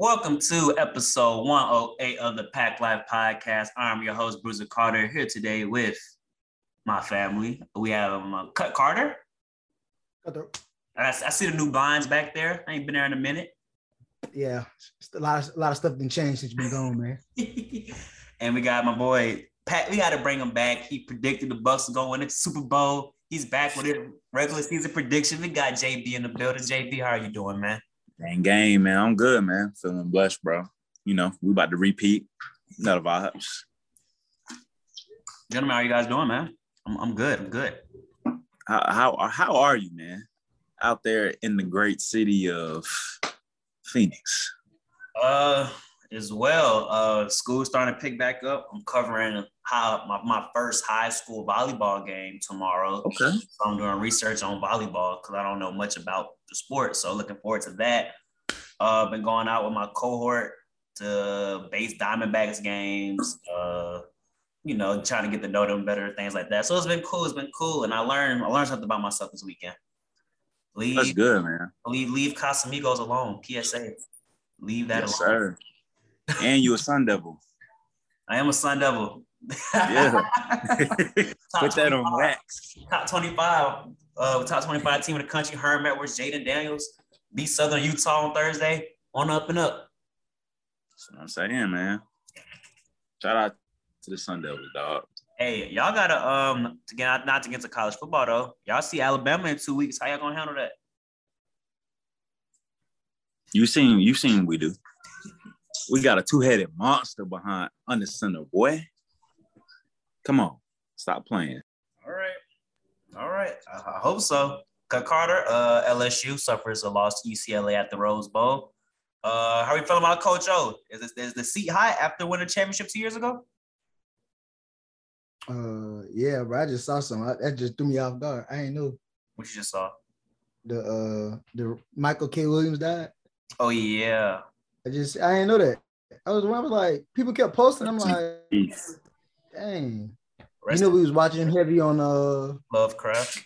Welcome to episode 108 of the Pack Life Podcast. I'm your host, Bruiser Carter, here today with my family. We have um, Cut Carter. I, I see the new blinds back there. I ain't been there in a minute. Yeah, a lot of a lot of stuff been changed since you've been gone, man. and we got my boy Pat. We got to bring him back. He predicted the Bucks going into Super Bowl. He's back with a regular season prediction. We got JB in the building. JB, how are you doing, man? Dang game, man. I'm good, man. Feeling blessed, bro. You know, we about to repeat. Not a vibes. Gentlemen, how you guys doing, man? I'm, I'm good. I'm good. How, how how are you, man? Out there in the great city of Phoenix. Uh, as well. Uh, school's starting to pick back up. I'm covering how my, my first high school volleyball game tomorrow. Okay. So I'm doing research on volleyball because I don't know much about the sport. So looking forward to that. Uh, been going out with my cohort to base Diamondbacks games. Uh, you know, trying to get to know them better, things like that. So it's been cool. It's been cool, and I learned I learned something about myself this weekend. Leave, That's good, man. Leave leave Casamigos alone. PSA. Leave that yes, alone. Sir. And you a Sun Devil. I am a Sun Devil. yeah. Put that on wax. Top 25, uh, top 25 team in the country. Herm Edwards, Jayden Daniels, beat Southern Utah on Thursday. On up and up. That's what I'm saying, man. Shout out to the Sun Devils, dog. Hey, y'all gotta um to get not to get to college football though. Y'all see Alabama in two weeks. How y'all gonna handle that? You seen you seen we do. We got a two-headed monster behind under center, boy. Come on, stop playing. All right, all right. I, hope so. Cut Carter, uh, LSU suffers a loss to UCLA at the Rose Bowl. Uh, how are you feeling about Coach O? Is, this, is the seat high after winning a championship two years ago? Uh, yeah, bro. I just saw some. That just threw me off guard. I ain't know. What you just saw? The uh, the Michael K. Williams died. Oh yeah. I just I didn't know that. I was I was like, people kept posting. I'm like, dang. Rest you know, we was watching heavy on uh Lovecraft.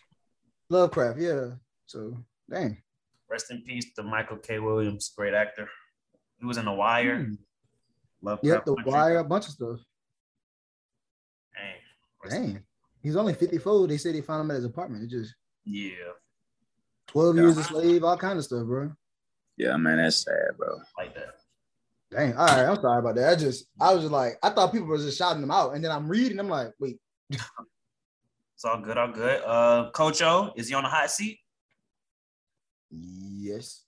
Lovecraft, yeah. So dang. Rest in peace to Michael K. Williams, great actor. He was in The Wire. Hmm. Lovecraft. Yep, The Wire, a bunch of stuff. Dang. Dang. He's only 54. They said they found him at his apartment. It just yeah. 12 years a slave, all kind of stuff, bro. Yeah, man, that's sad, bro. Like that. Dang. All right. I'm sorry about that. I just, I was just like, I thought people were just shouting them out. And then I'm reading, I'm like, wait. it's all good. All good. Uh, Coach O, is he on the hot seat? Yes.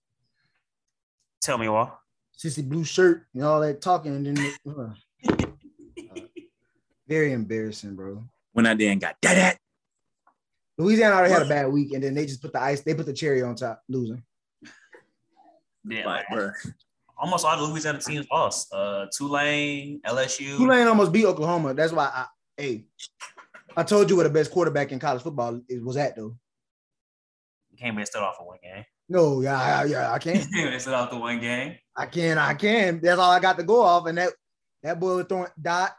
Tell me why. Sissy blue shirt and all that talking. And then, uh, uh, very embarrassing, bro. When I didn't got that, that. Louisiana already had a bad week, and then they just put the ice, they put the cherry on top, losing. Yeah, like, bro almost all the Louisiana teams lost. Uh, Tulane, LSU. Tulane almost beat Oklahoma. That's why I, hey, I told you what the best quarterback in college football is, was at though. You can't be start off for one game. No, yeah, yeah, I can't. you can't start off the one game. I can, I can. That's all I got to go off, and that that boy was throwing dot.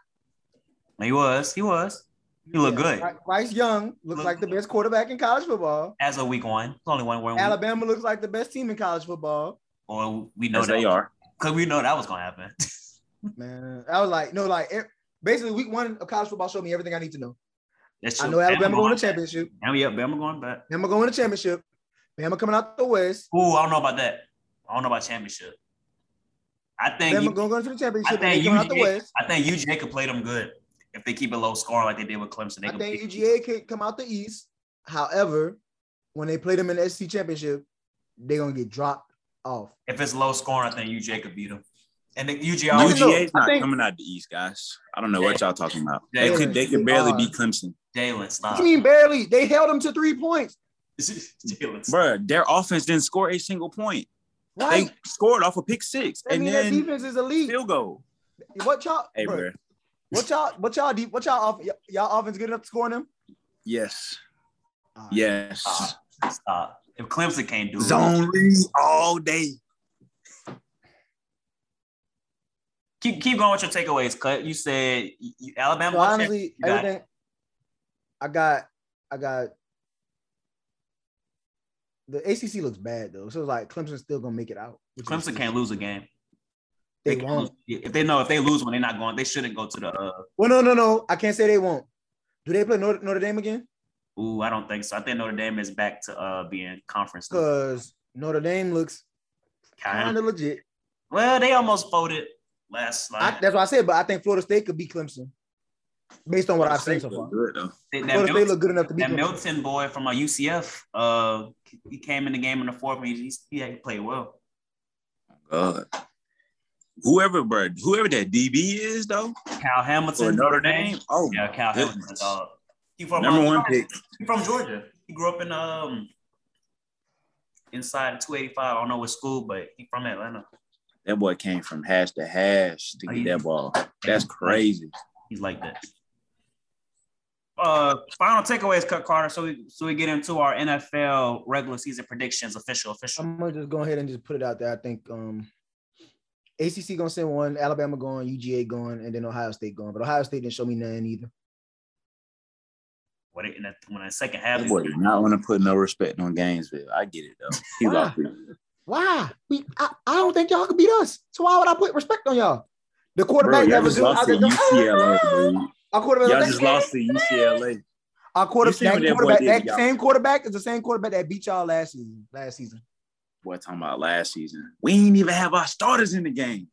He was, he was. He looked good. Bryce Young looks Look, like the best quarterback in college football. As a week one, it's only one. one Alabama week. looks like the best team in college football. Or we know that they are because we know that was gonna happen. Man, I was like, no, like it, basically week one of college football showed me everything I need to know. that's I know Alabama going to championship. And yeah, Bama going back. Bama going to championship. Bama coming out the West. Ooh, I don't know about that. I don't know about championship. I think Bama you, going to to the championship. I think you, out the West. I think UGA could play them good if they keep a low score like they did with Clemson. They I think UGA can come out the East. However, when they play them in the SC championship, they're gonna get dropped off. If it's low scoring, I think UGA could beat them. And the UGA, UGA is not think, coming out the East, guys. I don't know what y'all talking about. Jaylen, they could they could barely beat Clemson. Jalen, stop. What you mean barely? They held them to three points. Jalen, bro, their offense didn't score a single point. Right. They scored off a pick six, that and then defense is elite. Field goal. What y'all? Hey, bro. What y'all? What y'all? Deep, what y'all? Off, y'all offense good enough to score them? Yes. Uh, yes. Stop. stop. If Clemson can't do Zone it, read all day. keep keep going with your takeaways. Cut. You said you, Alabama. So honestly, everything. I got. I got. The ACC looks bad though, so it's like Clemson's still gonna make it out. Clemson can't lose a game. They, they won't. If they know if they lose one, they're not going. They shouldn't go to the. Uh... Well, no, no, no. I can't say they won't. Do they play Notre, Notre Dame again? Ooh, I don't think so. I think Notre Dame is back to uh being conference. Because Notre Dame looks kind of legit. Well, they almost folded last night. that's what I said, but I think Florida State could beat Clemson. Based on what I've seen so far. Good, Florida Milton, State look good enough to beat That Clemson. Milton boy from a UCF, uh, he came in the game in the fourth and he, he, he played well. God. Whoever, bro, whoever that DB is, though. Kyle Hamilton. Or Notre Dame. Oh, yeah, Kyle Hamilton. Uh, he from number uh, one pick. He from Georgia. He grew up in um inside 285. I don't know what school, but he from Atlanta. That boy came from hash to hash to get that ball. That's crazy. He's like that. Uh, final takeaways, Cut Carter. So we so we get into our NFL regular season predictions, official, official. I'm gonna just go ahead and just put it out there. I think um ACC gonna send one, Alabama going, UGA going, and then Ohio State going. But Ohio State didn't show me none either. What in the, when the second half? That boy did not want to put no respect on Gainesville. I get it though. He Why? Why? We I, I don't think y'all could beat us. So why would I put respect on y'all? The quarterback Bro, never just lost to UCLA. Our quarterback y'all just lost to UCLA. Our quarterback, that quarterback that, that same quarterback is the same quarterback that beat y'all last season. Last season. What talking about last season? We ain't even have our starters in the game.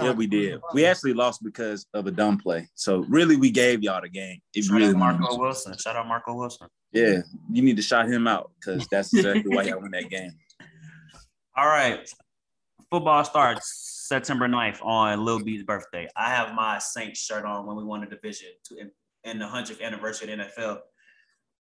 Yeah, we did. We actually lost because of a dumb play. So really, we gave y'all the game. It shout really out Marco Wilson. Shout out Marco Wilson. Yeah, you need to shout him out because that's exactly why y'all win that game. All right, football starts September 9th on Lil B's birthday. I have my Saints shirt on when we won the division to in, the 100th anniversary of the NFL.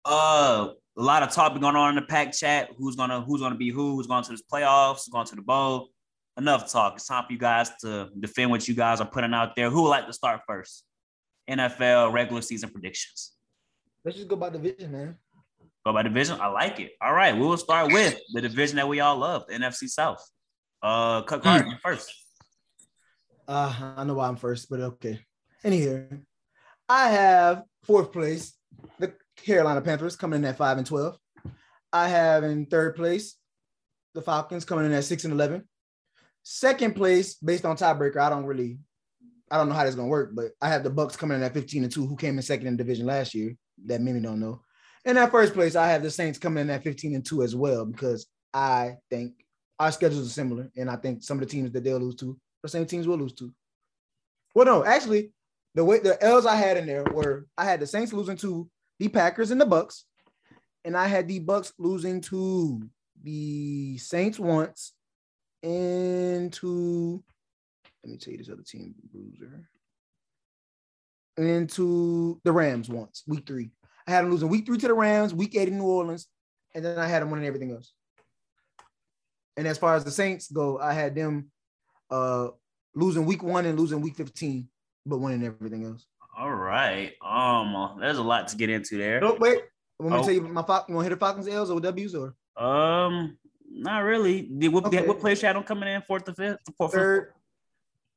Uh, a lot of talk going on in the pack chat. Who's gonna Who's gonna be who? Who's going to this playoffs? Going to the bowl? Enough talk. It's time for you guys to defend what you guys are putting out there. Who would like to start first? NFL regular season predictions. Let's just go by division, man. Go by division. I like it. All right, we will start with the division that we all love, the NFC South. Uh, Cut mm. first. Uh, I know why I'm first, but okay. Anyhow, I have fourth place, the Carolina Panthers coming in at five and twelve. I have in third place the Falcons coming in at six and eleven. Second place, based on tiebreaker, I don't really, I don't know how that's gonna work, but I have the Bucks coming in at 15 and 2, who came in second in division last year. That many don't know. In that first place, I have the Saints coming in at 15 and 2 as well, because I think our schedules are similar, and I think some of the teams that they'll lose to, the same teams will lose to. Well, no, actually, the way the L's I had in there were I had the Saints losing to the Packers and the Bucks, and I had the Bucks losing to the Saints once into let me tell you this other team bruiser and into the Rams once, week three. I had them losing week three to the Rams, week eight in New Orleans, and then I had them winning everything else. And as far as the Saints go, I had them uh losing week one and losing week 15, but winning everything else. All right. Um, there's a lot to get into there. No, wait. Want me oh. to tell you my Falcons? Want to hit the Falcons L's or W's or? Um, not really. Did what, okay. what place you had them coming in fourth to fifth? Fourth, Third.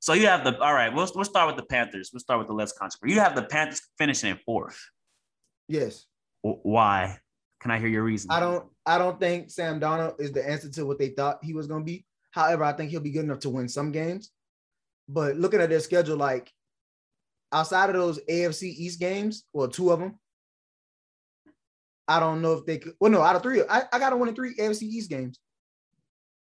So you have the all right. We'll we'll start with the Panthers. We'll start with the less controversial. You have the Panthers finishing in fourth. Yes. Why? Can I hear your reason? I don't. I don't think Sam Darnold is the answer to what they thought he was going to be. However, I think he'll be good enough to win some games. But looking at their schedule, like outside of those AFC East games, well, two of them, I don't know if they could. Well, no, out of three, I, I got to win in three AFC East games.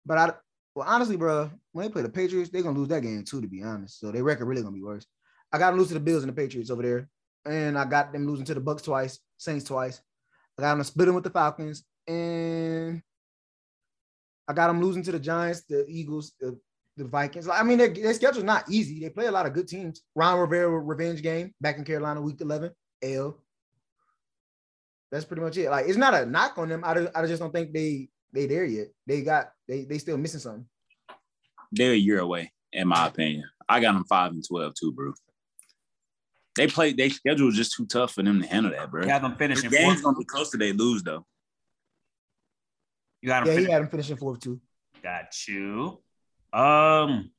But I, well, honestly, bro, when they play the Patriots, they're gonna lose that game too. To be honest, so their record really gonna be worse. I got to lose to the Bills and the Patriots over there, and I got them losing to the Bucks twice, Saints twice. I got them splitting with the Falcons, and I got them losing to the Giants, the Eagles, the, the Vikings. I mean, their, their schedule's not easy. They play a lot of good teams. Ron Rivera revenge game back in Carolina, week 11, L. That's pretty much it. Like it's not a knock on them. I, I just don't think they they there yet. They got they they still missing something. They're a year away, in my opinion. I got them five and twelve too, bro. They play. They schedule is just too tough for them to handle that, bro. You have them finishing. The game's gonna be close to they lose though. You got them. Yeah, finish- he had them finishing fourth too. Got you. Um,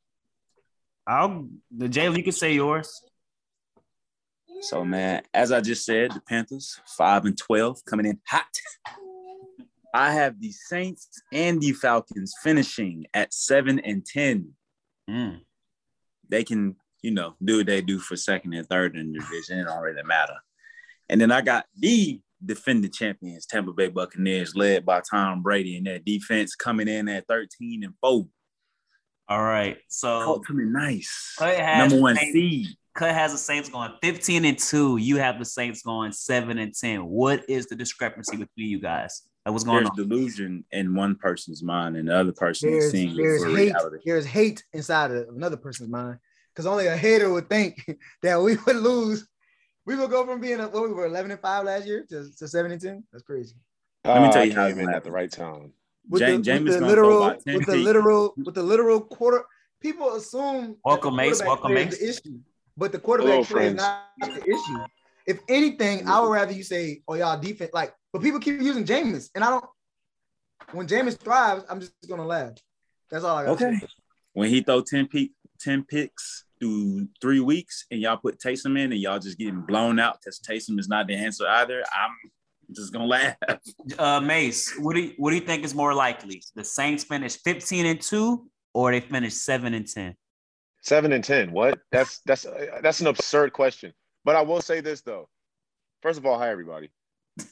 I'll the Jalen. You can say yours. So man, as I just said, the Panthers five and twelve coming in hot. I have the Saints and the Falcons finishing at seven and ten. Mm. They can, you know, do what they do for second and third in the division. It don't really matter. And then I got the defending champions, Tampa Bay Buccaneers, led by Tom Brady, and their defense coming in at 13 and 4. All right. So Oh, coming nice. Number one seed. Cut has the Saints going 15 and 2. You have the Saints going 7 and 10. What is the discrepancy between you guys? Like, What's going There's on? delusion in one person's mind, and the other person There's is seeing it there's for hate. reality. There's hate inside of another person's mind. Because only a hater would think that we would lose. We would go from being a, what we were 11 and 5 last year to, to 7 and 10. That's crazy. Let me Ah, tell you how came it's in at the right time. With Jameis- the, Jameis with is the gonna throw literal, with the literal, with the literal quarter, people assume Welcome, the Mace. Welcome, play Mace. The issue, but the quarterback Hello, play is not the issue. If anything, I would rather you say, "Oh, y'all defense." Like, but people keep using Jameis, and I don't. When Jameis thrives, I'm just gonna laugh. That's all I got. Okay. When he throw 10, pe- 10 picks through three weeks and y'all put Taysom in and y'all just getting blown out because Taysom is not the answer either, I'm just going to laugh. Uh, Mace, what do you, what do you think is more likely? The Saints finish 15 and 2 or they finish 7 and 10? Seven and ten. What? That's that's that's an absurd question. But I will say this though. First of all, hi everybody.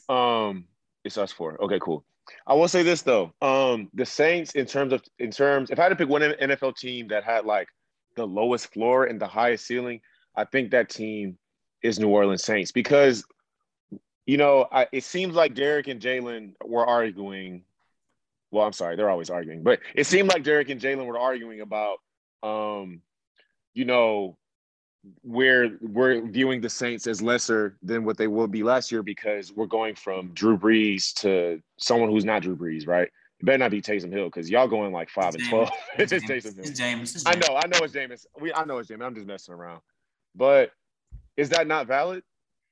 Um, it's us four. Okay, cool. I will say this though. Um, the Saints, in terms of in terms, if I had to pick one NFL team that had like the lowest floor and the highest ceiling, I think that team is New Orleans Saints because you know I, it seems like Derek and Jalen were arguing. Well, I'm sorry, they're always arguing, but it seemed like Derek and Jalen were arguing about um, you know, we're we're viewing the Saints as lesser than what they will be last year because we're going from Drew Brees to someone who's not Drew Brees, right? It better not be Taysom Hill because y'all going like five and twelve. it's just Taysom Hill. It's Jameis. It's I know, I know it's Jameis. We I know it's Jameis. I'm just messing around. But is that not valid?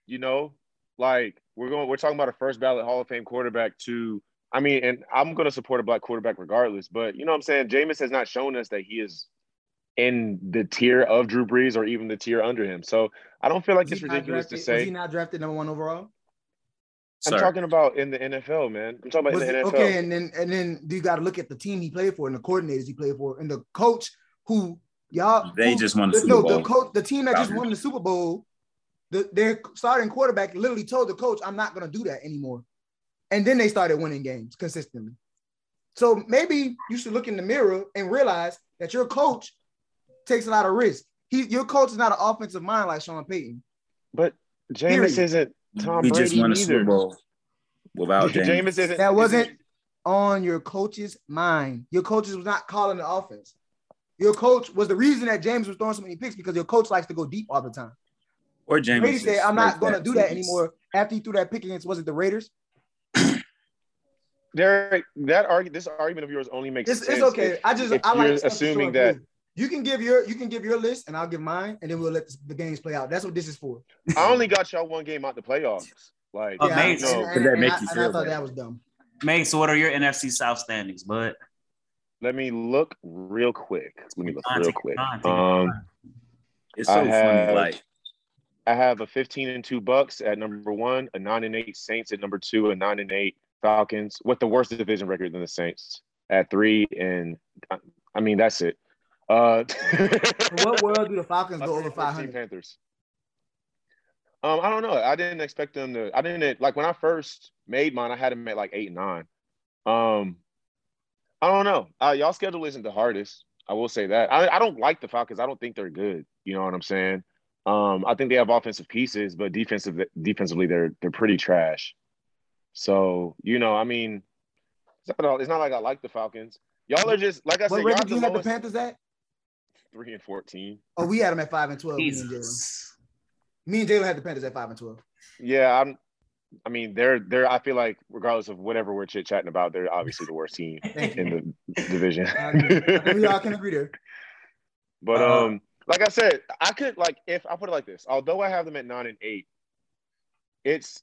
You know, like we're going we're talking about a first ballot Hall of Fame quarterback to I mean, and I'm gonna support a black quarterback regardless, but you know what I'm saying? Jameis has not shown us that he is in the tier of Drew Brees or even the tier under him. So I don't feel like Was it's he not ridiculous to drafted- Was he not drafted number one overall? I'm Sir. talking about in the NFL, man. I'm talking about Was in the it- NFL. okay, and then and then you got to look at the team he played for and the coordinators he played for and the coach who y'all They who- just won the no Super the coach the team that just won the Super Bowl. The, their starting quarterback literally told the coach, "I'm not going to do that anymore," and then they started winning games consistently. So maybe you should look in the mirror and realize that your coach takes a lot of risk. He, your coach is not an offensive mind like Sean Payton. But Jameis Period. isn't Tom we Brady just won a either. Super Bowl without James. Jameis isn't That wasn't isn't- on your coach's mind. Your coach was not calling the offense. Your coach was the reason that Jameis was throwing so many picks because your coach likes to go deep all the time. Or Jameis. Brady said, "I'm not going to do that anymore." anymore." After he threw that pick against, was it the Raiders? Derek, that argue this argument of yours only makes It's, sense. it's okay. if- I just if I like you're stuff to show assuming that prove. You can give your you can give your list and I'll give mine, and then we'll let the, the games play out. That's what this is for. I only got y'all one game out the playoffs. Like, Yeah, man, and, you and- Does that and make I, you and I thought better? that was dumb. Mace, what are your NFC South standings? But let me look real quick. Let me look Fine, real quick. time, Um. It's so I funny. have- Like, I have a 15 and two Bucks at number one, a nine and eight Saints at number two, a nine and eight Falcons with the worst division record than the Saints at three, and I, I mean that's it. Uh, what world do the Falcons go over 314 500? Panthers. Um, I don't know. I didn't expect them to. I didn't like when I first made mine. I had them at like eight and nine. Um, I don't know. Uh, y'all schedule isn't the hardest. I will say that. I, I don't like the Falcons. I don't think they're good. You know what I'm saying? Um, I think they have offensive pieces, but defensive defensively they're they're pretty trash. So you know, I mean, it's not, it's not like I like the Falcons. Y'all are just like I What said. Y'all do you have the lowest Panthers at? Three and fourteen. Oh, we had them at five and twelve. Me and Jalen. Jesus. Me and Jalen had the Panthers at five and twelve. Yeah, I'm. I mean, they're they're. I feel like regardless of whatever we're chit chatting about, they're obviously the worst team in the division. I agree. I think we all can agree there. but Uh, um, like I said, I could like if I put it like this. Although I have them at nine and eight, it's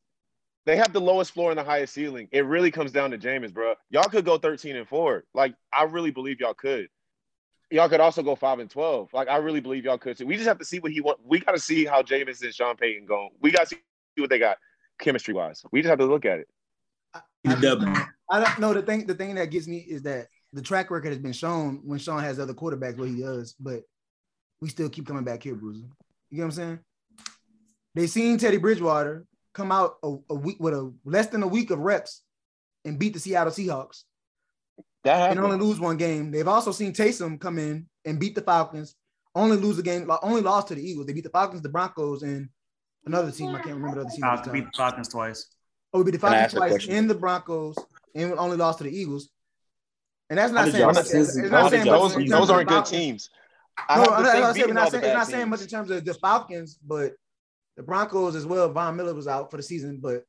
they have the lowest floor and the highest ceiling. It really comes down to Jameis, bro. Y'all could go thirteen and four. Like I really believe y'all could. Y'all could also go five and twelve. Like I really believe y'all could. too. we just have to see what he want. We got to see how Jameis and Sean Payton go. We got to see what they got chemistry wise. We just have to look at it. I, I don't, I don't know the thing. The thing that gets me is that the track record has been shown when Sean has other quarterbacks what he does, but we still keep coming back here, Bruiser. You get what I'm saying? They seen Teddy Bridgewater come out a, a week with a less than a week of reps and beat the Seattle Seahawks That and only lose one game. They've also seen Taysom come in and beat the Falcons, only lose a game, only lost to the Eagles. They beat the Falcons, the Broncos, and another team. I can't remember the other team. at the Falcons time. beat the Falcons twice. Oh, we beat the Falcons twice question? and the Broncos, and we only lost to the Eagles. And that's not saying y'all much. season- It's how not did saying those, in season- terms those aren't good Falcons. teams. I no, I'm not, I'm not saying, not saying, not saying much in terms of the Falcons, but the Broncos as well. Von Miller was out for the season, but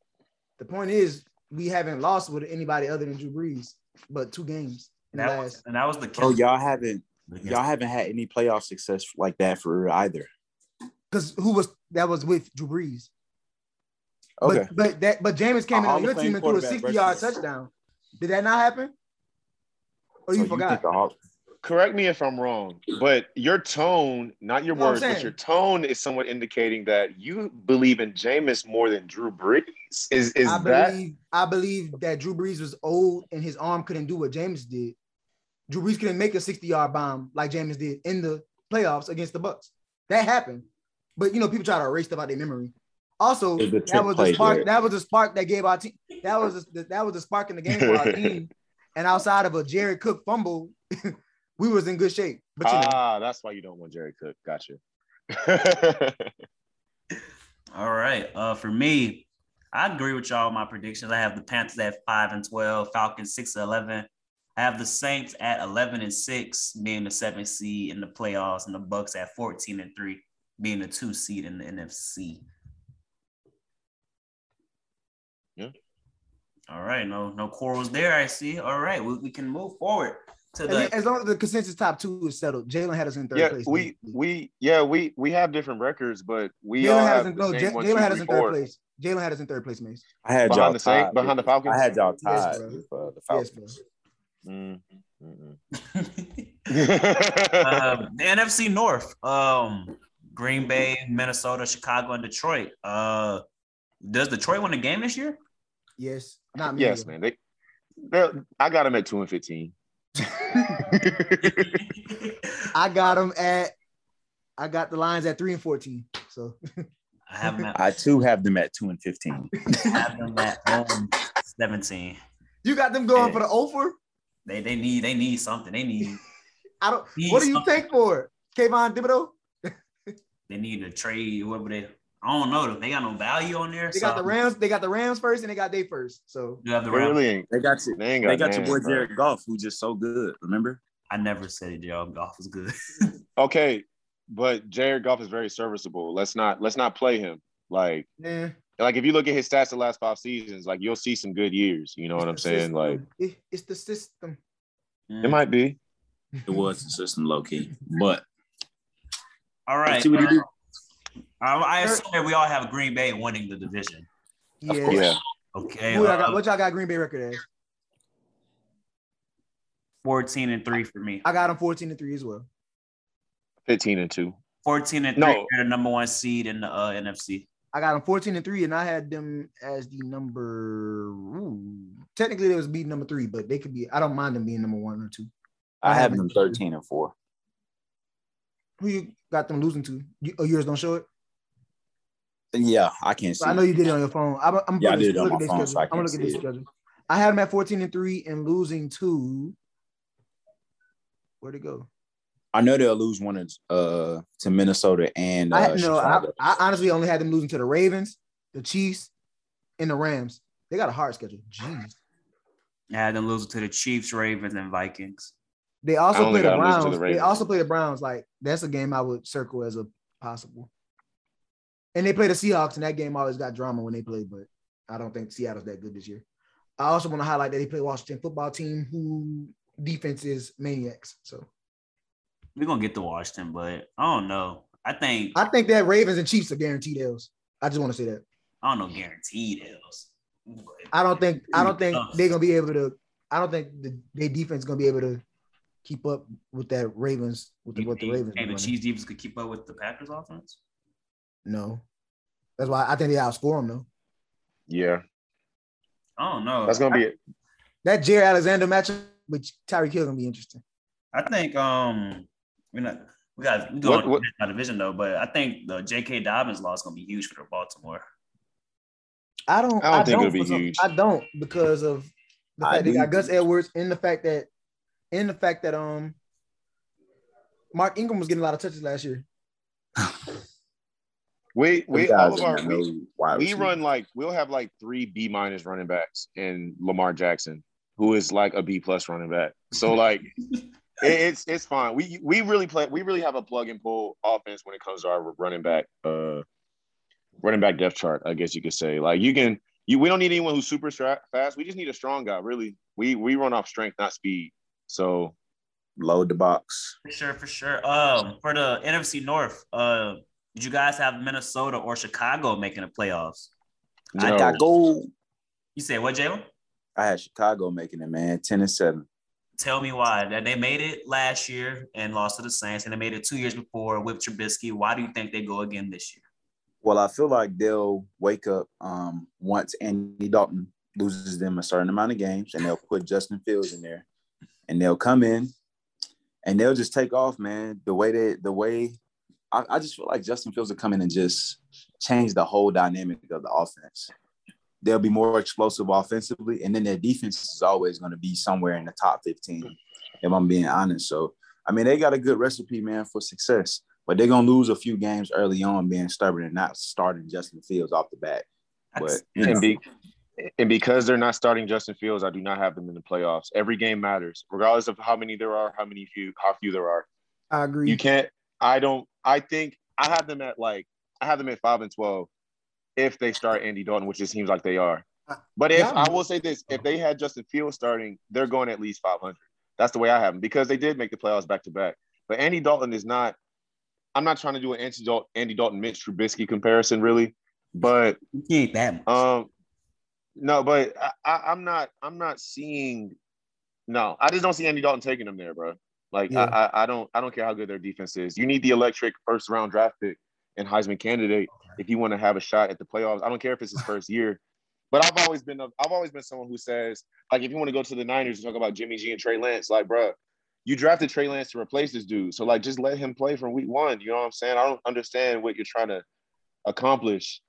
the point is we haven't lost with anybody other than Drew Brees, but two games in the That was, last. and that was the oh, Bro, killer. y'all haven't against- y'all haven't had any playoff success like that for either. Because who was that was with Drew Brees? Okay. But but that but Jameis came in on your team and threw a 60 yard touchdown. Did that not happen? Or So you oh, you forgot? think the Hall- Correct me if I'm wrong, but your tone, not your No, I'm words, but your tone is somewhat indicating that you believe in Jameis more than Drew Brees. Is is I that believe I believe that Drew Brees was old and his arm couldn't do what Jameis did. Drew Brees couldn't make a 60 yard bomb like Jameis did in the playoffs against the Bucks. That happened. But you know, people try to erase stuff out their memory. Also, It was a that was the spark. Jared. That was the spark that gave our team. That was the, that was the spark in the game for our team. And outside of a Jared Cook fumble, we was in good shape. But you know, ah? That's why you don't want Jared Cook. Gotcha. All right. Uh, for me, I agree with y'all. with My predictions. I have the Panthers at five and twelve, Falcons six and eleven. I have the Saints at eleven and six, being the seventh seed in the playoffs, and the Bucks at fourteen and three, being the two seed in the NFC. Yeah. All right. No, no quarrels there. I see. All right. We, we can move forward to as, the. as long as the consensus top two is settled, Jalen had us in third yeah, place. we we yeah we we have different records, but we all Jalen had have us in the no, same one, Jalen two, had us in third place. Jalen had us in third place, Mace. I had y'all Behind the Saint- tied behind the Falcons? I had y'all Yes, tied bro. with uh, the Falcons. bro. Mm, mm, uh, mm. the NFC North, um, Green Bay, Minnesota, Chicago, and Detroit. Uh, does Detroit win the game this year? Yes, not me. yes, man. They, they, I got them at two and fifteen. I got them at. I got the Lions at three and fourteen. So I have them at, I too have them at two and fifteen. I have them at home 17. you got them going for the over. They they need they need something. They need I don't. Need What do you something. take for it? Kayvon Thibodeaux? they need to trade whoever they. I don't know. them. They got no value on there. They so got the Rams. They got the Rams first, and they got they first. So You have the They Rams. really. They got you. They ain't They got, got your boy names, bro. Jared Goff, who's just so good. Remember? I never said Jared Goff was good. Okay, but Jared Goff is very serviceable. Let's not let's not play him. Like yeah, like if you look at his stats the last five seasons, like you'll see some good years. You know what I'm it's the saying? Like. It- it's the system. Mm. it might be. It was the system low key, but All right. see what he uh, do. I, I assume that we all have Green Bay winning the division. Yeah. Yeah. Okay. Who y'all got, uh, what y'all got Green Bay record as? 14 and 3 for me. I got them 14 and 3 as well. 15 and 2. 14 and 3 No. are the number one seed in the uh, NFC. I got them 14 and 3, and I had them as the number. Ooh, technically, they was beating number three, but they could be. I don't mind them being number one or two. I have them thirteen and four. Who you got them losing to? You, oh, yours don't show it. Yeah, I can't see. I know you did it on your phone. I'm, I'm Yeah, I gonna did it on look my at their phone, schedule. so I I'm gonna can't look at this their it. schedule. I had them at 14 and 3 and losing two. Where'd it go? I know they'll lose one of, uh to Minnesota and uh, I no, I, I honestly only had them losing to the Ravens, the Chiefs, and the Rams. They got a hard schedule. Jeez. I had them losing to the Chiefs, Ravens, and Vikings. They also play the got 'em losing to Browns. the they also play the Browns. Like that's a game I would circle as a possible. And they play the Seahawks, and that game always got drama when they play. But I don't think Seattle's that good this year. I also want to highlight that they play Washington football team, who defense is maniacs. So We're gonna get to Washington, but I don't know. I think I think that Ravens and Chiefs are guaranteed L's. I just want to say that. I don't know guaranteed L's. I don't think I don't think they're gonna be able to. I don't think the their defense is gonna be able to keep up with that Ravens with the, what the Ravens. be the. Chiefs defense could keep up with the Packers offense. No, that's why I think they outscore them though. Yeah. I don't know. That's going to be it. that Jaire Alexander matchup with Tyreek Hill gonna be interesting. I think um we're not we got we What- going what- to division though, but I think the J.K. Dobbins loss is gonna be huge for Baltimore. I don't. I don't think it'll be some- huge. I don't because of the I fact they got Gus Edwards and the fact that, and the fact that um, Mark Ingram was getting a lot of touches last year. We we all of our we, we run like we'll have like three B minus running backs and Lamar Jackson, who is like a B plus running back. So like it- it's it's fine. We we really play we really have a plug and pull offense when it comes to our running back uh running back depth chart, I guess you could say. Like you can you we don't need anyone who's super stra- fast. We just need a strong guy, really. We we run off strength, not speed. So load the box. For sure, for sure. Um, for the NFC North, uh, did you guys have Minnesota or Chicago making the playoffs? I got gold. You say what, Jalen? I had Chicago making it, man. Ten and seven. Tell me why. That they made it last year and lost to the Saints, and they made it two years before with Trubisky. Why do you think they go again this year? Well, I feel like they'll wake up um, once Andy Dalton loses them a certain amount of games, and they'll put Justin Fields in there, and they'll come in, and they'll just take off, man. The way they, the way, I, I just feel like Justin Fields will come in and just change the whole dynamic of the offense. They'll be more explosive offensively, and then their defense is always going to be somewhere in the top fifteen. If I'm being honest, so I mean they got a good recipe, man, for success but they're gonna lose a few games early on being stubborn and not starting Justin Fields off the bat. But you know, and, be, and because they're not starting Justin Fields, I do not have them in the playoffs. Every game matters, regardless of how many there are, how many few, how few there are. I agree. You can't. I don't. I think I have them at like I have them at five and twelve if they start Andy Dalton, which it seems like they are. But if Yeah. I will say this, if they had Justin Fields starting, they're going at least five hundred. That's the way I have them because they did make the playoffs back to back. But Andy Dalton is not. I'm not trying to do an Andy Dalton, Andy Dalton Mitch Trubisky comparison, really. But He ain't that much. um, no, but I, I, I'm not. I'm not seeing. No, I just don't see Andy Dalton taking them there, bro. Like Yeah. I, I, I don't. I don't care how good their defense is. You need the electric first round draft pick and Heisman candidate if you want to have a shot at the playoffs. I don't care if it's his first year. But I've always been. A, I've always been someone who says, like, if you want to go to the Niners and talk about Jimmy G and Trey Lance, like, bro, you drafted Trey Lance to replace this dude. So like, just let him play from week one. You know what I'm saying? I don't understand what you're trying to accomplish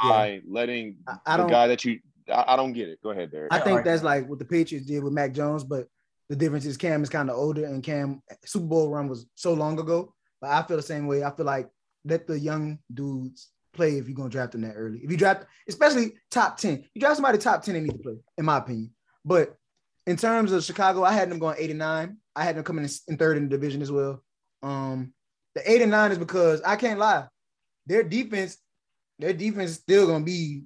by letting I- I the guy that you. I, I don't get it. Go ahead, Derek. I think Alright. that's like what the Patriots did with Mac Jones, but the difference is Cam is kind of older, and Cam Super Bowl run was so long ago. But I feel the same way. I feel like let the young dudes play if you're gonna draft them that early. If you draft, especially top ten, you draft somebody top ten, they need to play, in my opinion. But in terms of Chicago, I had them going eight and nine. I had them coming in, in third in the division as well. Um, the eight and nine is because I can't lie, their defense, their defense is still gonna be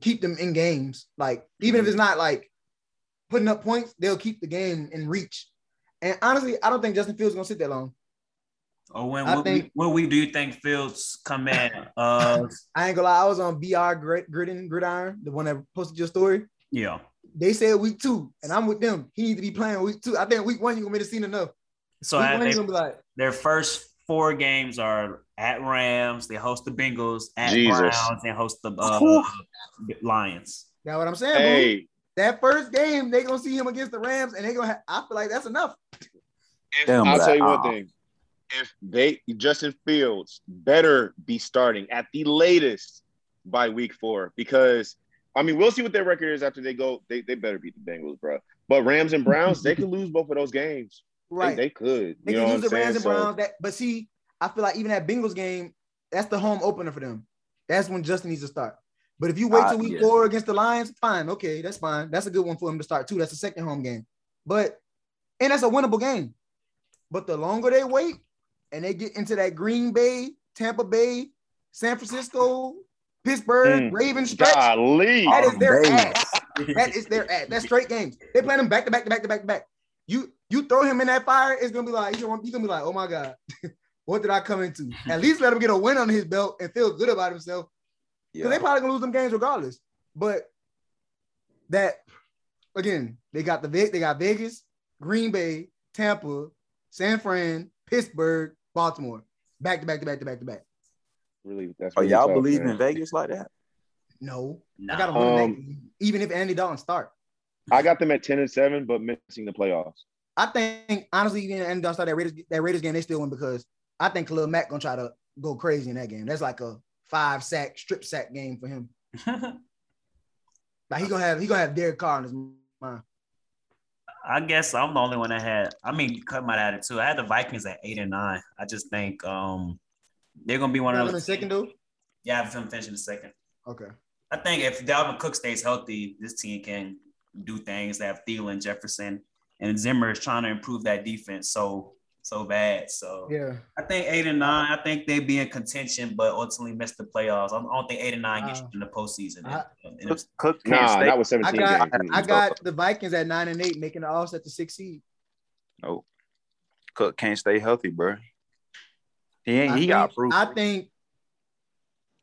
keep them in games. Like even if it's not like putting up points, they'll keep the game in reach. And honestly, I don't think Justin Fields is gonna sit that long. Or when what, think- week, what week do you think Fields come in? Uh, I ain't gonna lie, I was on BR Grit Grittin Gridiron, the one that posted your story. yeah. They said week two, and I'm with them. He needs to be playing week two. I think week one you're gonna be the scene enough. So week I- one, they, you're gonna be like, their first four games are at Rams. They host the Bengals at Jesus. Browns and host the uh, Lions. that's what I'm saying. bro. Hey, That first game, they gonna see him against the Rams, and they gonna. Have, I feel like that's enough. if, Damn, I'll tell you one thing. If they Justin Fields better be starting at the latest by week four, because I mean we'll see what their record is after they go. They, they better beat the Bengals, bro. But Rams and Browns, they could lose both of those games. Right. They, they could. They you can know lose what the I'm Rams and saying? So- Browns. That, but see, I feel like even that Bengals game, that's the home opener for them. That's when Justin needs to start. But if you wait Uh, till week yeah. four against the Lions, fine, okay, that's fine. That's a good one for him to start too. That's the second home game. But and that's a winnable game. But the longer they wait and they get into that Green Bay, Tampa Bay, San Francisco, Pittsburgh, Mm. Ravens stretch, Golly. that is their Baby. ass. That is their ass. That's straight games. They play them back to back to back to back to back. You you throw him in that fire, it's gonna be like he's gonna, he's gonna be like, oh my god, what did I come into? At least let him get a win on his belt and feel good about himself. Because they Yeah. probably gonna lose them games regardless. But that again, they got the they got Vegas, Green Bay, Tampa, San Fran, Pittsburgh, Baltimore, back to back to back to back to back. Really, that's Oh, really y'all tough, believe man. in Vegas like that? No, Nah. I got them winning that Um, even if Andy Dalton start. I got them at ten and seven, but missing the playoffs. I think honestly, even and start that Raiders that Raiders game, they still win because I think Khalil Mack gonna try to go crazy in that game. That's like a five sack strip sack game for him. Like he gonna have he gonna have Derek Carr in his mind. I guess I'm the only one that had. I mean, cut my had it too. I had the Vikings at eight and nine. I just think um they're gonna be one You of have him in those. second though. Yeah, I have them finishing the second. Okay. I think if Dalvin Cook stays healthy, this team can do things. They have Thielen, Jefferson, and Zimmer is trying to improve that defense so so bad. So Yeah. I think eight and nine. I think they'd be in contention, but ultimately miss the playoffs. I don't think eight and nine gets Uh, you in the postseason. I- And- and Cook, Cook can't Nah, stay. not with I seventeen got games. I got the Vikings at nine and eight, making the offset to six seed. Oh, Cook can't stay healthy, bro. He ain't. I He got think, proof. I think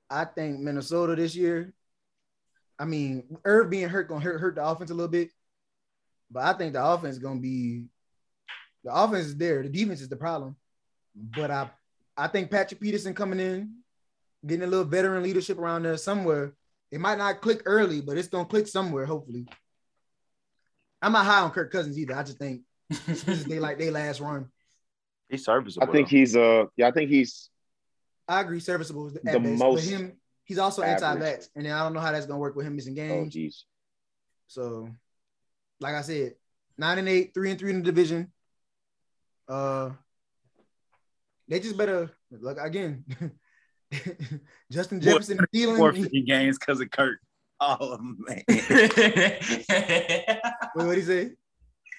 I think Minnesota this year. I mean, Irv being hurt gonna hurt, hurt the offense a little bit, but I think the offense is gonna be the offense is there. The defense is the problem. But I I think Patrick Peterson coming in, getting a little veteran leadership around there somewhere. It might not click early, but it's gonna click somewhere, hopefully. I'm not high on Kirk Cousins either. I just think this is they like they last run. He's serviceable. I think though. he's uh yeah, I think he's I agree, serviceable is the, The at best, most but him, he's also anti-vax, and then I don't know how that's gonna work with him missing games. oh games. geez. so, like I said, nine and eight, three and three in the division. Uh, they just better look again. Justin Jefferson, Thielen. forfeiting games because of Kirk. Oh man, Wait, what he say?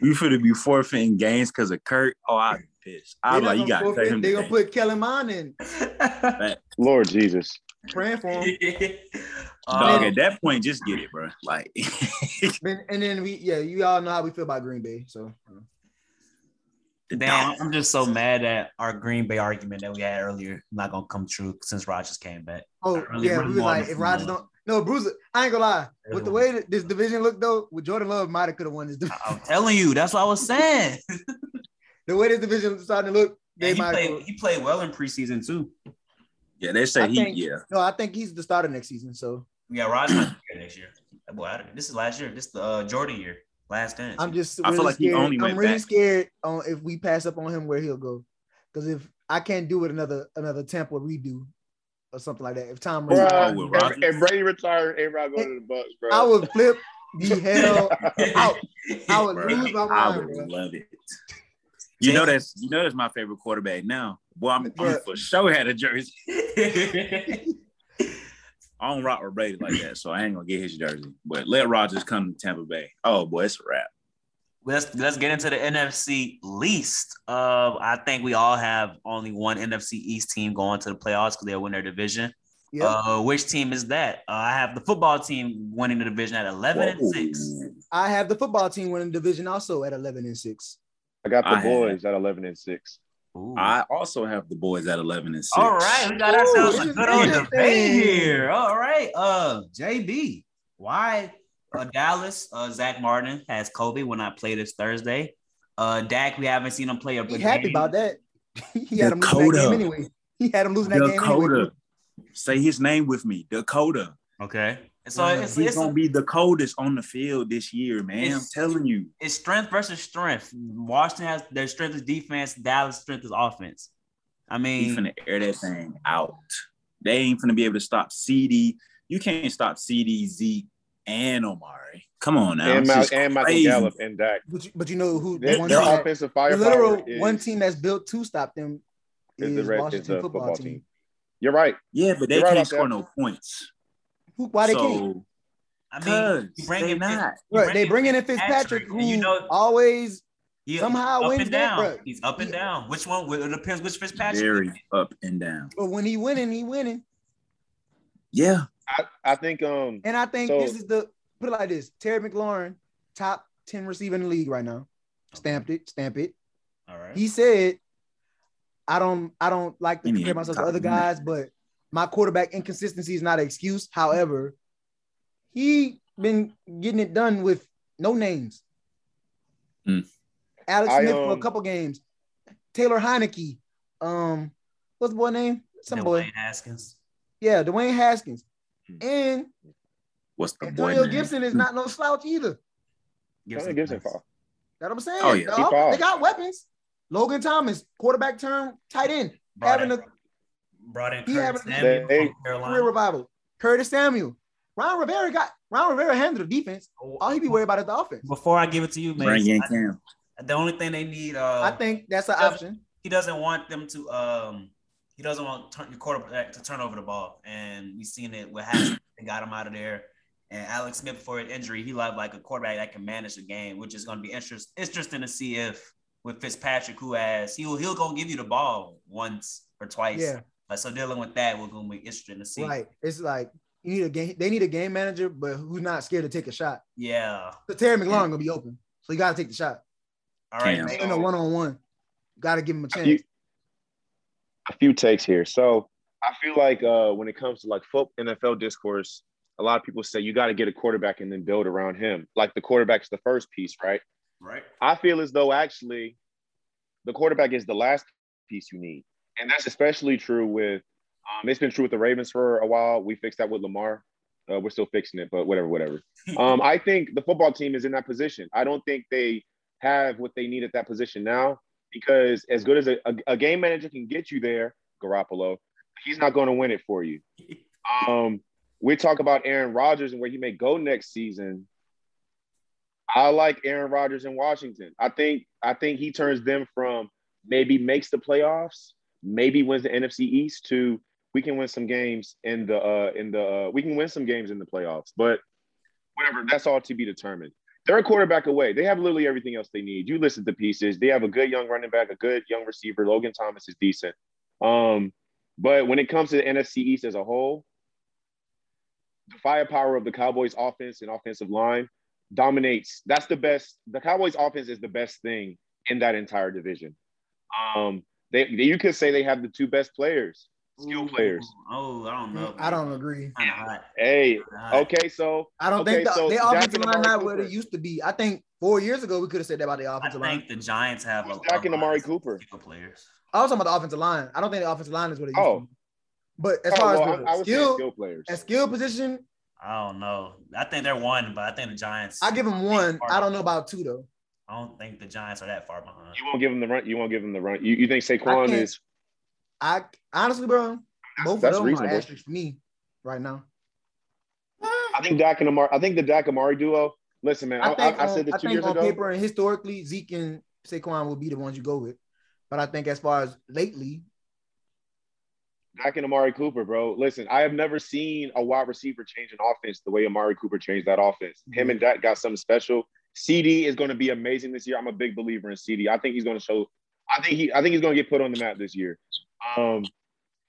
we finna be forfeiting games because of Kirk. Oh, I'd be pissed. I'm like, you gotta gonna cut him. They gonna put Kellen Mond in, Lord Jesus. praying for him. Dog, Um, at that point, just get it, bro. Like, And, and then we, yeah, you all know how we feel about Green Bay. So the Damn, dog. I'm just so mad at our Green Bay argument that we had earlier not gonna come true since Rodgers came back. Oh really- yeah, really we was like, if Rodgers don't, no, Bruce. I ain't gonna lie. With the way that this division looked though, with Jordan Love, might have could have won this. division. I'm telling you, that's what I was saying. the way this division is starting to look, they And he might. played he played well in preseason too. Yeah, they say I he. think- yeah, No, I think he's the starter next season. So Yeah, Rodgers next year. Boy, I this is last year. This is the uh, Jordan year. Last dance. I'm just. I feel really like he scared. only I'm went really back. scared on if we pass up on him where he'll go, because if I can't do it another another Tampa redo or something like that. If Tom Brady, oh, Bruh. Bruh, if, if Brady retired, A Rod go to the Bucks, bro. I would flip the hell out. I would bro. lose my mind. I would bro. love it. You know that's you know that's my favorite quarterback now. Boy, I'm, I'm for sure had a jersey. I don't rock with Brady like that, so I ain't gonna get his jersey. But let Rodgers come to Tampa Bay. Oh boy, it's a wrap. let's let's get into the NFC least. Uh, I think we all have only one NFC East team going to the playoffs because they'll win their division. Yep. Uh, which team is that? Uh, I have the football team winning the division at eleven and six. I have the football team winning the division also at 11 and six. I got the I had- boys at eleven and six. Ooh. I also have the boys at 11 and 6. All right, we got Ooh, ourselves a good old interesting. debate here. All right, uh, JB, why uh, Dallas? Uh, Zack Martin has Kobe when I play this Thursday. Uh, Dak, we haven't seen him play a He good happy game. about that. he had him losing that game anyway. He had him losing that game Dakota. anyway. Say his name with me. Dakota. Okay, so Yeah, it's, He's it's, gonna be the coldest on the field this year, man. I'm telling you. it's strength versus strength. Washington has their strength is defense. Dallas' strength is offense. I mean, he's gonna air that thing out. They ain't gonna be able to stop CD. You can't stop CD, Zeke, and Amari. Come on now. and, Mal- and Michael. Gallup and Dak. But you, but you know who the Their, one their team that- offensive the firepower literal is, one team that's built to stop them is is, the Red, Washington the football, team. You're right. Yeah, but they You're can't about score that. no points. Who, why they so, can't? I mean, you bring they in Fitz- not. you Right, they bring in Fitzpatrick, who you know always he, somehow up wins and that, down. bro. He's up and He- down. Which one? It depends which Fitzpatrick. Very up and down. but when he winning, he winning. Yeah. I, I think um And I think So- this is the put it like this: Terry McLaurin, top 10 receiver in the league right now. Stamped it, stamp it. All right. He said, I don't I don't like to compare myself to other guys, but my quarterback inconsistency is not an excuse. However, he been getting it done with no names. Hmm. Alex I, Smith for a um, couple games. Taylor Heinicke. Um, what's the boy name? Some boy. Dwayne Haskins. Yeah, Dwayne Haskins. Hmm. and What's the boy Antonio name? Gibson is not no slouch either. Gibson Gibson fall. That I'm saying. Oh, yeah. The He offense- fall. they got weapons. Logan Thomas, quarterback turn, tight end, Brought having in, a brought in he Curtis having- Samuel They- from career Carolina. revival. Curtis Samuel. Ron Rivera got Ron Rivera handled the defense. All he be worried about is the offense. Before I give it to you, man, Bring in Cam. the only thing they need, uh, I think that's an Doesn't- option. he doesn't want them to um he doesn't want turn, your quarterback to turn over the ball and we've seen it with Haskins they got him out of there and Alex Smith for an injury he loved like a quarterback that can manage the game which is going to be interest, interesting to see if with Fitzpatrick who has he'll he'll go give you the ball once or twice Yeah, Like, so dealing with that we're going to be interesting to see right. It's like you need a game. They need a game manager, but who's not scared to take a shot. yeah So Terry McLaurin gonna be open, so you gotta take the shot. all right Cam. man. In a one on one, gotta give him a chance. You- a few takes here. So I feel like uh, when it comes to like foot NFL discourse, a lot of people say you got to get a quarterback and then build around him. Like the quarterback's the first piece, right? right I feel as though actually the quarterback is the last piece you need, and that's especially true with. Um, it's been true with the Ravens for a while. We fixed that with Lamar. Uh, we're still fixing it, but whatever, whatever. Um, I think the football team is in that position. I don't think they have what they need at that position now because as good as a, a, a game manager can get you there, Garoppolo, he's not going to win it for you. Um, we talk about Aaron Rodgers and where he may go next season. I like Aaron Rodgers in Washington. I think I think he turns them from maybe makes the playoffs, maybe wins the NFC East to we can win some games in the uh in the uh, we can win some games in the playoffs. But whatever, that's all to be determined. They're a quarterback away. They have literally everything else they need. You listen to pieces. They have a good young running back, a good young receiver. Logan Thomas is decent. Um, but when it comes to the NFC East as a whole, the firepower of the Cowboys offense and offensive line dominates. That's the best. The Cowboys offense is the best thing in that entire division. Um, they, they you could say they have the two best players, skill Ooh, players. oh I don't know I don't agree. Hey, okay, so I don't Okay, think the, so their Dak offensive and line Amari not where Cooper. they used to be. I think four years ago we could have said that about the I offensive line. think the Giants have a, Who's Dak and a lot Amari Cooper? players. I was talking about the offensive line. I don't think the offensive line is what it used Oh. to be. But as Oh, far well, as the I, I skill skill players. and skill position, I don't know. I think they're one, but I think the Giants. I give them one. I don't know about two though. I don't think the Giants are that far behind. You won't give them the run. You won't give them the run. You, you think I Saquon can't- is? I honestly, bro, both That's of them reasonable. are asterisks for me right now. I think Dak and Amari. I think the Dak Amari duo. Listen, man. I, I think, I, I on, said this I two think years on ago. paper and historically, Zeke and Saquon will be the ones you go with. But I think as far as lately, Dak and Amari Cooper, bro. Listen, I have never seen a wide receiver change an offense the way Amari Cooper changed that offense. Him mm-hmm. and Dak got something special. CD is going to be amazing this year. I'm a big believer in CD. I think he's going to show. I think he. I think he's going to get put on the map this year. Um,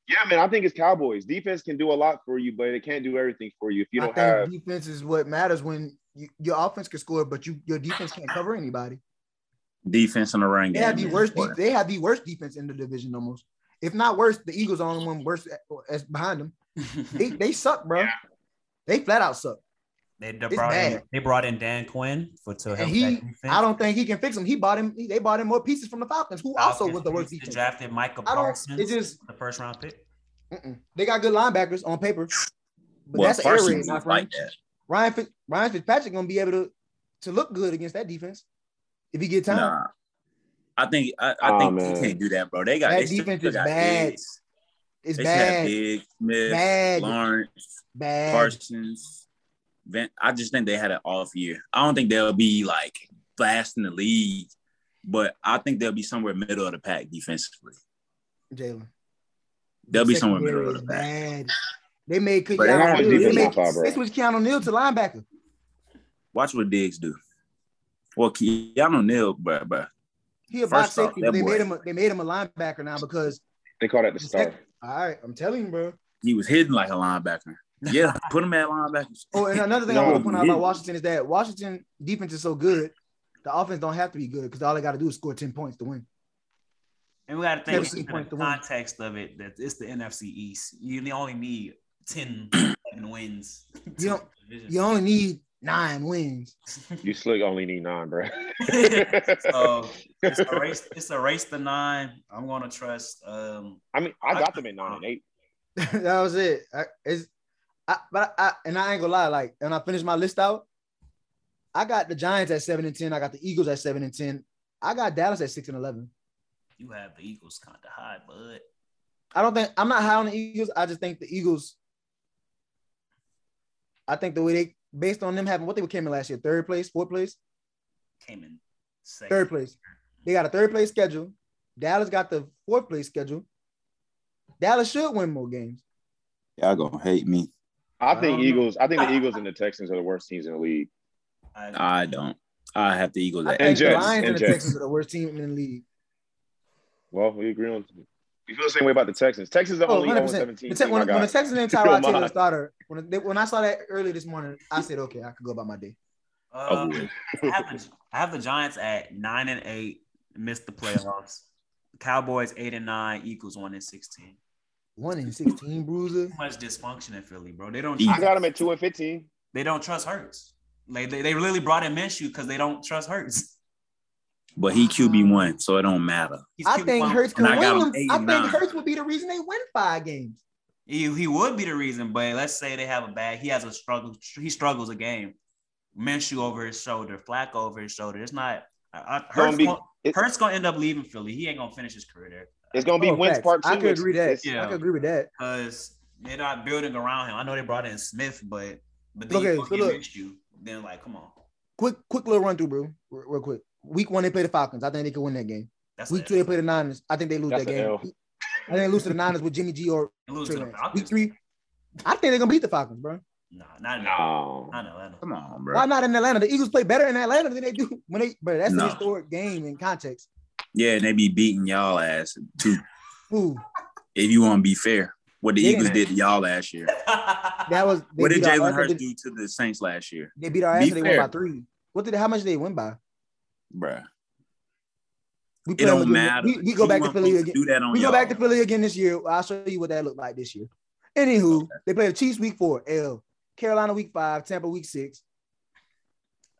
yeah, man. I think it's Cowboys. Defense can do a lot for you, but it can't do everything for you if you don't think have. defense is what matters when you, your offense can score, but you your defense can't cover anybody. Defense in the run They have the worst. De- they have the worst defense in the division almost. If not worse, the Eagles are the only one worse as behind them. They, they suck, bro. Yeah. They flat out suck. They, they It's brought in, they brought in Dan Quinn for to help he. I don't think he can fix them. He bought him. They bought him more pieces from the Falcons, who also was the worst they defense. drafted Micah I. Parsons, It just the first round pick. mm-mm. they got good linebackers on paper, but Well, that's an air raid, Parsons my is friend. like that. Ryan Fitz, Ryan Fitzpatrick gonna be able to to look good against that defense if he get time. Nah. I think I, I Aw, think man. he can't do that, bro. They got That they defense is got bad. Diggs. It's They bad, Big Smith, Bad. Lawrence, bad. Parsons. Van, I just think they had an off year. I don't think they'll be like fast in the league, but I think they'll be somewhere middle of the pack defensively. Jalen. They'll be The somewhere secondary middle of the pack. bad. They made But they have Keanu a Neal. They, made, on fire, they switched Keanu Neal to linebacker. Watch what Diggs do. Well, Keanu Neal, but but He a box First off, safety, but they boy- made him a, they made him a linebacker now because They call that the the star. sec- all right, I'm telling you, bro. he was hidden like a linebacker. Yeah, put him at linebacker. Oh, and another thing No, I want to point out about Washington is that Washington defense is so good, the offense don't have to be good because all they got to do is score 10 points to win. And we got to think in the to win. context of it that it's the NFC East. You only need 10 wins. You don't- win the division. You only need nine wins. You slick only need nine, bro. so it's a race. It's a race to nine. I'm gonna trust. Um, I mean, I got them at nine and eight. that was it. I, it's, I, but I, and I ain't gonna lie, like, and I finished my list out. I got the Giants at seven and ten. I got the Eagles at seven and ten. I got Dallas at six and eleven. You have the Eagles kind of high, bud. I don't think I'm not high on the Eagles. I just think the Eagles. I think the way they, based on them having what they came in last year, third place, fourth place, Came in second. third place. They got a third place schedule. Dallas got the fourth place schedule. Dallas should win more games. Y'all gonna hate me. I I think don't. Eagles. I think the Eagles and the Texans are the worst teams in the league. I, I don't. I have the Eagles I at think the Lions and and the Jets. Texans are the worst team in the league. Well, we agree on. We feel the same way about the Texans. Texans are Oh, only 100%. 17 The Te- when, when the. Texans named If you Tyrod Taylor mind. starter, when, they, when I saw that early this morning, I said, okay, I could go about my day. uh, over. I, have the, I have the Giants at nine and eight, missed the playoffs. Cowboys eight and nine, Eagles one and sixteen. One in 16 bruiser. Too much dysfunction in Philly, bro. They don't. Easy. I got him at two and 15. They don't trust Hurts. Like they, they really brought in Minshew because they don't trust Hurts. But he QB one, so it don't matter. I think. Hurts can And I win him them. eight I think. Hurts would be the reason they win five games. He, he would be the reason, but let's say they have a bad. He has a struggle. He struggles a game. Minshew over his shoulder, Flacco over his shoulder. It's not. I, I, Hurts, be- gonna, Hurts gonna end up leaving Philly. He ain't gonna finish his career there It's gonna be Oh, wins facts. part two. I could agree that. Yeah. I could agree with that. because they're not building around him. I know they brought in Smith, but but then Okay, you go so get look. Minshew. Then like, come on, Quick, quick little run through, bro. Real, real quick. Week one, they play the Falcons. I think they could win that game. that's Week it. two, they play the Niners. I think they lose That's that game. L. I think they lose to the Niners with Jimmy G or lose to the Falcons. Week three, I think they're gonna beat the Falcons, bro. Nah, not in No. Not in Atlanta. Come on, bro. Why not in Atlanta? The Eagles play better in Atlanta than they do when they. But that's No. a historic game in context. Yeah, and they be beating y'all ass too. Ooh, If you want to be fair, what the Yeah. Eagles did to y'all last year. that was. What did beat our Jalen Hurts do to the Saints last year, They beat our Be ass. and They fair. won by three. What did? How much did they win by? bruh? We It don't matter. We, we go back to Philly supposed to again. Do that on We go y'all. back to Philly again this year. I'll show you what that looked like this year. Anywho, they play the Chiefs week four, L. Carolina week five, Tampa week six,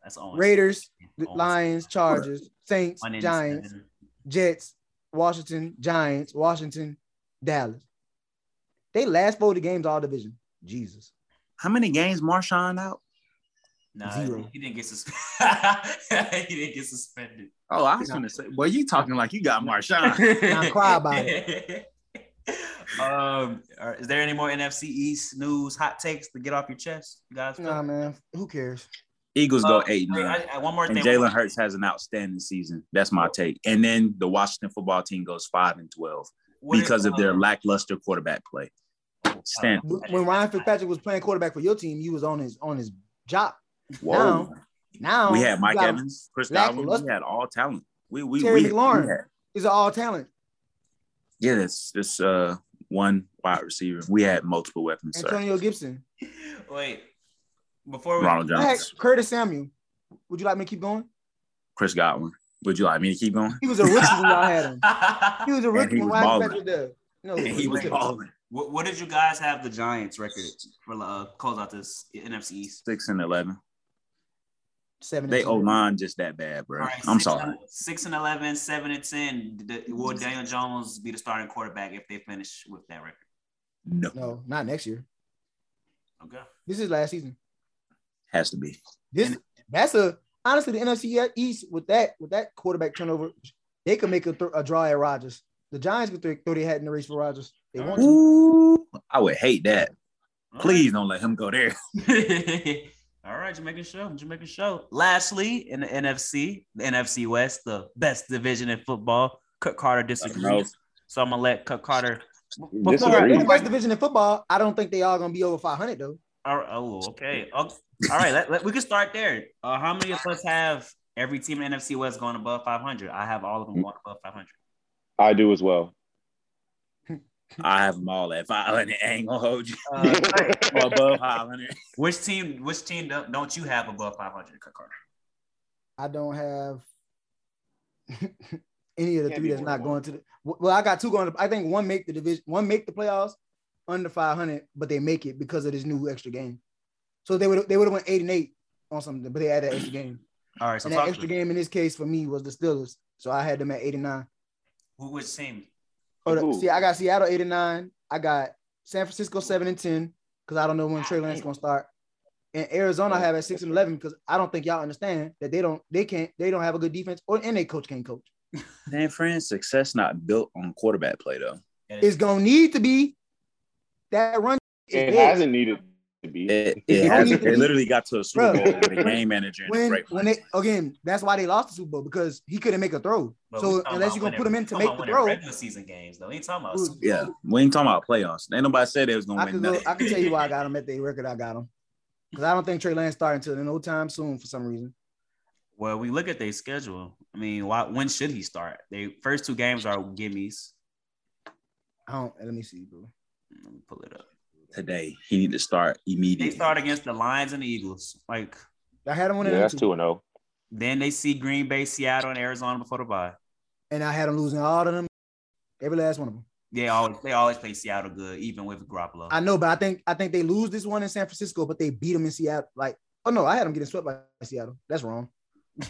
That's on. Raiders. Lions, Chargers, Saints, Giants, seven. Jets, Washington, Giants, Washington, Dallas. They last four the games all division. Jesus. How many games Marshawn out? Nah, Zero. he didn't get suspended. he didn't get suspended. Oh, I was gonna say, boy, you talking like you got Marshawn. Now cry about it. um, is there any more NFC East news, hot takes to get off your chest, you guys? Nah, man. Who cares? Eagles go Uh, eight wait, nine. I- I- one more And thing. Jalen Hurts has an outstanding season. That's my take. And then the Washington football team goes five and twelve What because if, of their lackluster quarterback play. Stand. When Ryan Fitzpatrick was playing quarterback for your team, you was on his on his job. Whoa. Now, Now we had Mike Evans, Chris Godwin. We had all talent. We we Terry we, McLaurin. we had- He's an all talent. yeah, it's it's uh one wide receiver. We had multiple weapons, sir. Antonio Gibson. Wait, before we Ronald I had Jones, Curtis Samuel. Would you like me to keep going? Chris Godwin. Would you like me to keep going? He was a rookie when y'all had him. He was a rookie he when was Ryan balling. Fitzpatrick was. No, And he was balling. what, what did you guys have the Giants record for uh, close out this NFC East? Six and eleven. seven. They and two. O line just that bad, bro. All right, I'm six sorry. And, six and 11, seven and 10. D- Will Daniel Jones be the starting quarterback if they finish with that record? No, No, not next year. Okay. This is last season. Has to be. This And- that's a honestly the NFC East with that with that quarterback turnover, they could make a, th- a draw at Rodgers. The Giants could throw, throw their hat in the race for Rodgers. They want to. Ooh, I would hate that. Please don't let him go there. All right, Jamaican show, Jamaican show. Lastly, in the NFC, the NFC West, the best division in football. Cook Carter disagrees, so I'm gonna let Cook Carter. Before, Disagree. in the best division in football, I don't think they all gonna be over 500 though. Oh, oh, okay. Oh, all right, let, let- we can start there. Uh, how many of us have every team in NFC West going above 500? I have all of them going above 500. I do as well. I have them all at 500. I ain't gonna hold you. Uh, or above 500. which team? Which team don't, don't you have above 500? Cook Carter. I don't have any of the Can't three that's not than going to the. Well, I got two going. To, I think one make the division, one make the playoffs under 500, but they make it because of this new extra game. So they would they would have went eight and eight on something, but they had that extra game. All right, so and that extra game in this case for me was the Steelers. So I had them at 89. Who which team? Oh, the- see, I got Seattle 89. I got San Francisco 7 and 10 because I don't know when Trey Lance gonna start. and Arizona I have at six and eleven because I don't think y'all understand that they don't they can't they don't have a good defense or and they coach can't coach. San Fran's success not built on quarterback play though. It's gonna need to be that run. is It hasn't needed to be. It, It it, hasn't, it literally got to a Super Bowl with a game manager and when great when play. they again that's why they lost the Super Bowl because he couldn't make a throw. But so unless you're gonna put him in to make the throw, Regular season games though. We ain't talking about. Super Yeah, Bowl. we ain't talking about playoffs. Ain't nobody said they was gonna I win can go, nothing. I can tell you why I got him at the record I got him. Because I don't think Trey Lance starting until no time soon for some reason. Well, we look at their schedule. I mean, why? When should he start? They first two games are gimmies. I don't let me see, bro. Let me pull it up. Today, he need to start immediately. They immediately. start against the Lions and the Eagles. Like I had him Yeah, winning that's two, two and oh. zero. then they see Green Bay, Seattle, and Arizona before the bye. and I had them losing all of them, every last one of them. They always they always play Seattle good, even with Garoppolo. I know, but I think I think they lose this one in San Francisco, but they beat them in Seattle. Like, oh no, I had them getting swept by Seattle. That's wrong.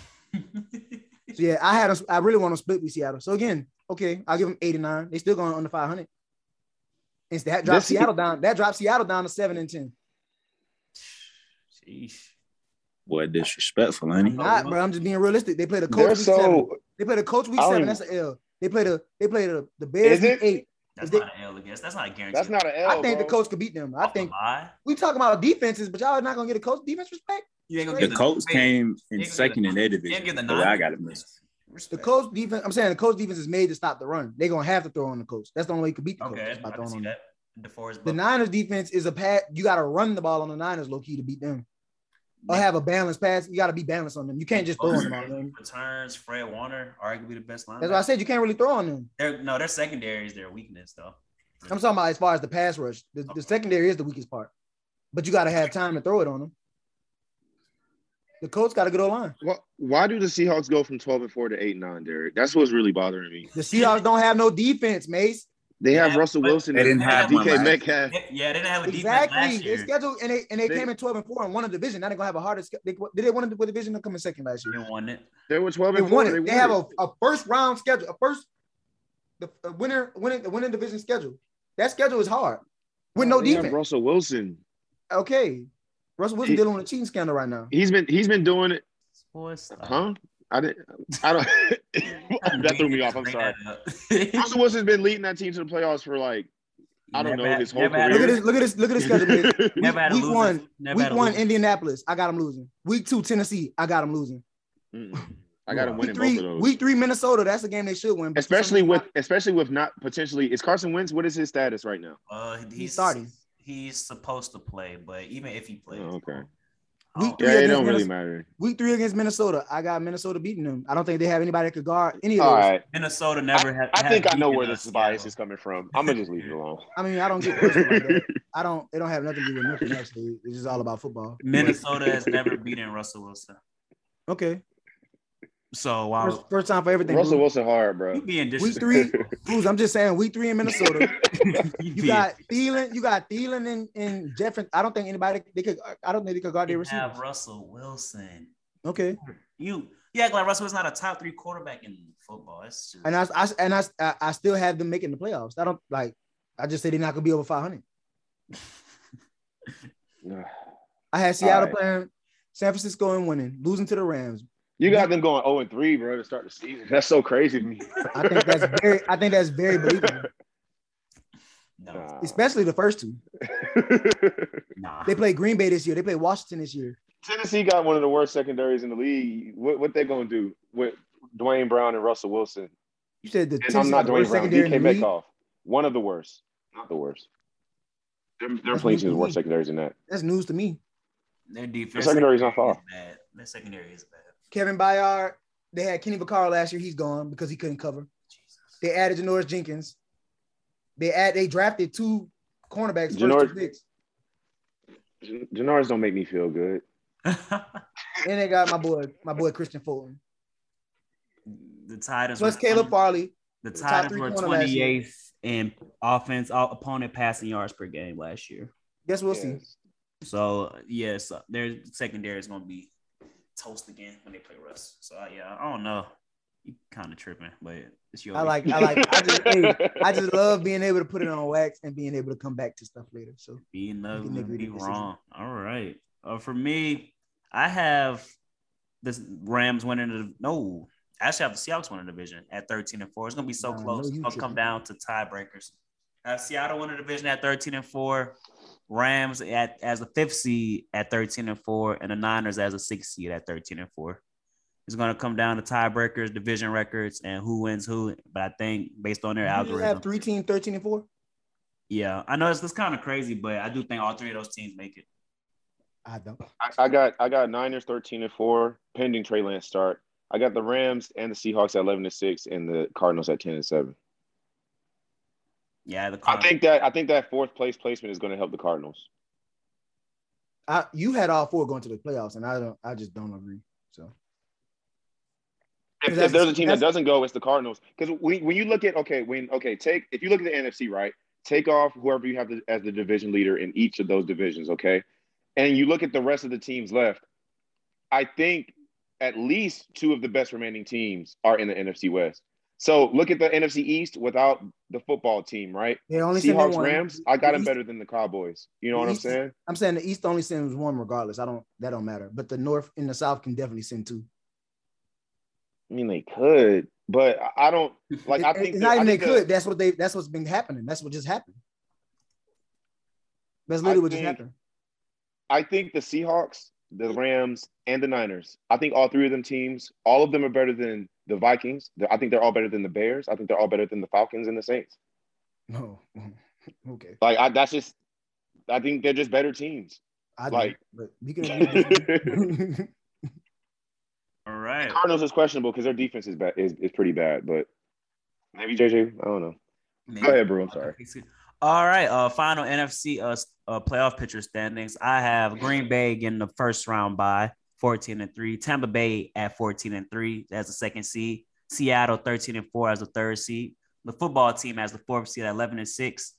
So yeah, I had them. I really want to split with Seattle. So again, okay, I'll give them 89. They still going under 500. And that drops This- Seattle down. That drops Seattle down to seven and ten. Sheesh. Boy, disrespectful, ain't he? Not, bro. I'm just being realistic. They play the They're Colts week seven. They play the Colts week seven. That's an L. They play the they play the the Bears Is week eight. That's they- not an L against. That's not a guarantee. That's not an L. I think the Colts could beat them. I Off think bye. we talking about defenses, but y'all are not gonna get a Colts defense respect. You ain't gonna The give Colts wait, came in second gonna in their You ain't give division. the The I nine. got it missed. The Respect. Colts defense. I'm saying the Colts defense is made to stop the run. They're gonna have to throw on the Colts. That's the only way you can beat the Colts. Okay, is by throwing on them. that. DeForest The. Niners defense is a pat. You got to run the ball on the Niners low key to beat them, or have a balanced pass. You got to be balanced on them. You can't just throw on them. Returns, Fred Warner, arguably the best line. That's why I said you can't really throw on them. They're, no, their secondary is their weakness, though. I'm talking about as far as the pass rush. The, the secondary is the weakest part, but you got to have time to throw it on them. The Colts got a good old line. Why, why do the Seahawks go from 12 and 4 to 8 and 9, Derek? That's what's really bothering me. The Seahawks don't have no defense, Mace. They have Yeah, Russell Wilson they didn't have DK last- Metcalf. Yeah, they didn't have a defense Exactly. last They year. scheduled and they and they, They- came in 12 and 4 and won a division. Now they're gonna have a harder schedule. They, did they win the division or come in second last year? They won it. They were 12 They and 4. won They, it. They won have it. a, a first round schedule, a first the a winner winning the winning division schedule. That schedule is hard with no They have defense. Russell Wilson. Okay. Russell Wilson He- dealing with a cheating scandal right now. He's been he's been doing it. Boys, stop. Huh? I didn't. I don't. that threw me off. I'm sorry. Russell Wilson's been leading that team to the playoffs for like I don't Never know, had- his whole never had a Look at this. Look at this. Look at this schedule. man. Week, Never had a week one. Never week had a one, loser. Indianapolis. I got him losing. Week two, Tennessee. I got him losing. Mm-mm. I got him winning three, both of those. week three, Minnesota. That's a game they should win. but for some especially reason- with especially with not potentially is Carson Wentz. What is his status right now? Uh, he's, starting. He's supposed to play, but even if he plays, Oh, okay. Week oh. three Yeah, it against don't really Minnesota. matter. Week three against Minnesota. I got Minnesota beating them. I don't think they have anybody that could guard any of All those. right. Minnesota never I, had. I think I know where this bias is coming from. I'm gonna just leave it alone. I mean, I don't get personal like that. I don't. It don't have nothing to do with nothing. Actually, it's just all about football. Minnesota has never beaten Russell Wilson. Okay. So while First, first time for everything. Russell Boo. Wilson hard, bro. you being Week disrespectful, three, Booze, I'm just saying. Week three in Minnesota. You got Thielen. You got Thielen and, and Jefferson. I don't think anybody they could. I don't think they could guard their you receivers. have Russell Wilson. Okay. You you act like Russell Wilson's not a top three quarterback in football. It's just, And I, I and I, I I still have them making the playoffs. I don't like. I just say they're not gonna be over 500. I had Seattle right. playing San Francisco and winning, losing to the Rams. You got mm-hmm. them going 0 and 3, bro, to start the season. That's so crazy to me. I think that's very. I think that's very believable, no, Nah. especially the first two. nah. They play Green Bay this year. They play Washington this year. Tennessee got one of the worst secondaries in the league. What what they gonna do with Dwayne Brown and Russell Wilson? You said the And I'm Tennessee not Dwayne worst Brown. secondary in DK the league. Metcalf. One of the worst. Not the worst. Their, their That's playing news team is to worse secondaries than that. That's news to me. Their defense. Their secondary is not far. is bad. Their secondary is bad. Kevin Byard. They had Kenny Vaccaro last year. He's gone because he couldn't cover. Jesus. They added Janoris Jenkins. They add. They drafted two cornerbacks. First Janoris- two picks. Janoris don't make me feel good. And they got my boy, my boy Kristian Fulton. the Titans. Plus were Caleb Farley. The the Titans were corner last year. 28th in offense, all opponent passing yards per game last year. Guess we'll see. So yes, their secondary is going to be toast again when they play Russ. So uh, yeah, I don't know. You kind of tripping, but it's your. I like. I like. I just. hey, I just love being able to put it on wax and being able to come back to stuff later. So being ugly, be wrong. All right. Uh, for me, I have the Rams winning the no. I actually, I have the Seahawks winning the division at 13 and 4. It's gonna be so close. no, it's gonna come down to tiebreakers. I have Seattle winning the division at 13 and 4, Rams at as a fifth seed at 13 and 4, and the Niners as a sixth seed at 13 and 4. It's gonna come down to tiebreakers, division records, and who wins who. But I think based on their You algorithm, have three teams, 13 and 4. yeah, I know it's, it's kind of crazy, but I do think all three of those teams make it. I don't. I, I got I got Niners thirteen and four pending Trey Lance start. I got the Rams and the Seahawks at eleven and six, and the Cardinals at ten and seven. Yeah, the I think that I think that fourth place placement is going to help the Cardinals. I you had all four going to the playoffs, and I don't. I just don't agree. So If, if there's a team that doesn't go, it's the Cardinals. Because when, when you look at okay, when okay, take if you look at the NFC, right? Take off whoever you have the, as the division leader in each of those divisions, okay, and you look at the rest of the teams left. I think at least two of the best remaining teams are in the NFC West. So look at the NFC East without the football team, right? they only Seahawks. Rams. I got The them East- better than the Cowboys. You know what I'm saying? I'm saying the East only sends one regardless. I don't. That don't matter. But the North and the South can definitely send two. I mean, they could, but I- I don't like. I think it's that- not I even they think the- could. That's what they. That's what's been happening. That's what just happened. That's literally what just happened. I think the Seahawks, the Rams, and the Niners. I think all three of them teams, all of them are better than the Vikings. I think they're all better than the Bears. I think they're all better than the Falcons and the Saints. No. okay. Like I, that's just. I think they're just better teams. I Like- like. But you can. All right. Cardinals is questionable because their defense is bad, is, is pretty bad. But maybe JJ, I don't know. Go ahead, bro. I'm sorry. All right. Uh, final NFC uh, uh playoff picture standings. I have Green Bay getting the first round by 14 and 3. Tampa Bay at 14 and 3 as the second seed. Seattle 13 and 4 as the third seed. The football team as the fourth seed at 11 and 6.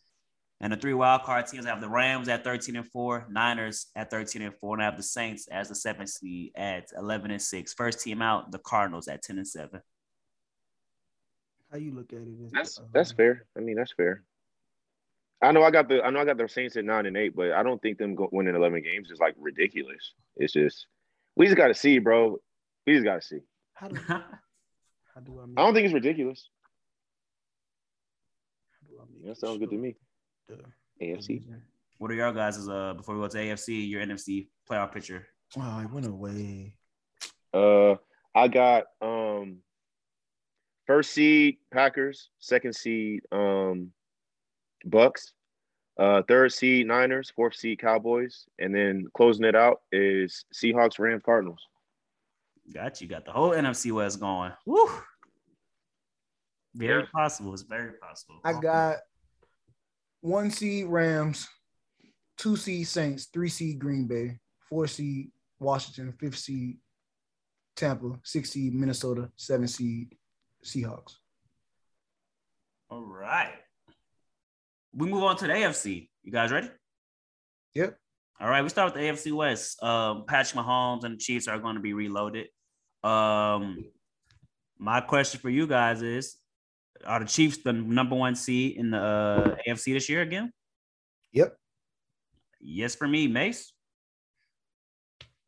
And the three wild card teams have the Rams at 13 and 4, Niners at 13 and 4, and I have the Saints as the seventh seed at 11 and 6. First team out, the Cardinals at 10 and 7. How you look at it? is, That's uh, that's fair. I mean, that's fair. I know I got the I know I got the Saints at nine and eight, but I don't think them go, winning eleven games is like ridiculous. It's just we just got to see, bro. We just got to see. How do, how do I? Make, I don't think it's ridiculous. how do I make That it sounds good to me. the AFC. division? What are y'all guys' uh before we go to AFC, your NFC playoff picture? Oh, I went away. Uh, I got um first seed Packers, second seed um Bucs, uh third seed Niners, fourth seed Cowboys, and then closing it out is Seahawks, Rams, Cardinals. Got you. Got the whole NFC West going. Woo. Very Yeah. possible. It's very possible. I got one seed Rams, two seed Saints, three seed Green Bay, four seed Washington, fifth seed Tampa, six seed Minnesota, seven seed Seahawks. All right. We move on to the AFC. You guys ready? Yep. All right. We start with the AFC West. Um, Patrick Mahomes and the Chiefs are going to be reloaded. Um, my question for you guys is: Are the Chiefs the number one seed in the uh, AFC this year again? Yep. Yes, for me, Mace.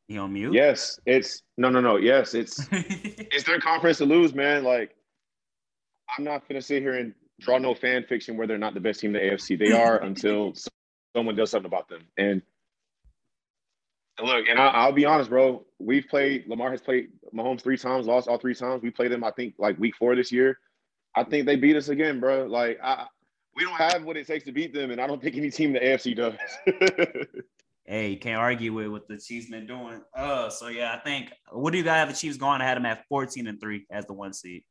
You on mute. Yes, it's no, no, no. Yes, it's it's their conference to lose, man. Like, I'm not gonna sit here and draw no fan fiction where they're not the best team in the AFC. They are until someone does something about them. And, look, and I, I'll be honest, bro. We've played. Lamar has played Mahomes three times, lost all three times. We played them, I think, like week four this year. I think they beat us again, bro. Like, I, we don't have what it takes to beat them, and I don't think any team in the AFC does. hey, you can't argue with what the Chiefs been doing. Uh, so yeah, I think what do you guys have the Chiefs going? I had them at 14 and 3 as the one seed.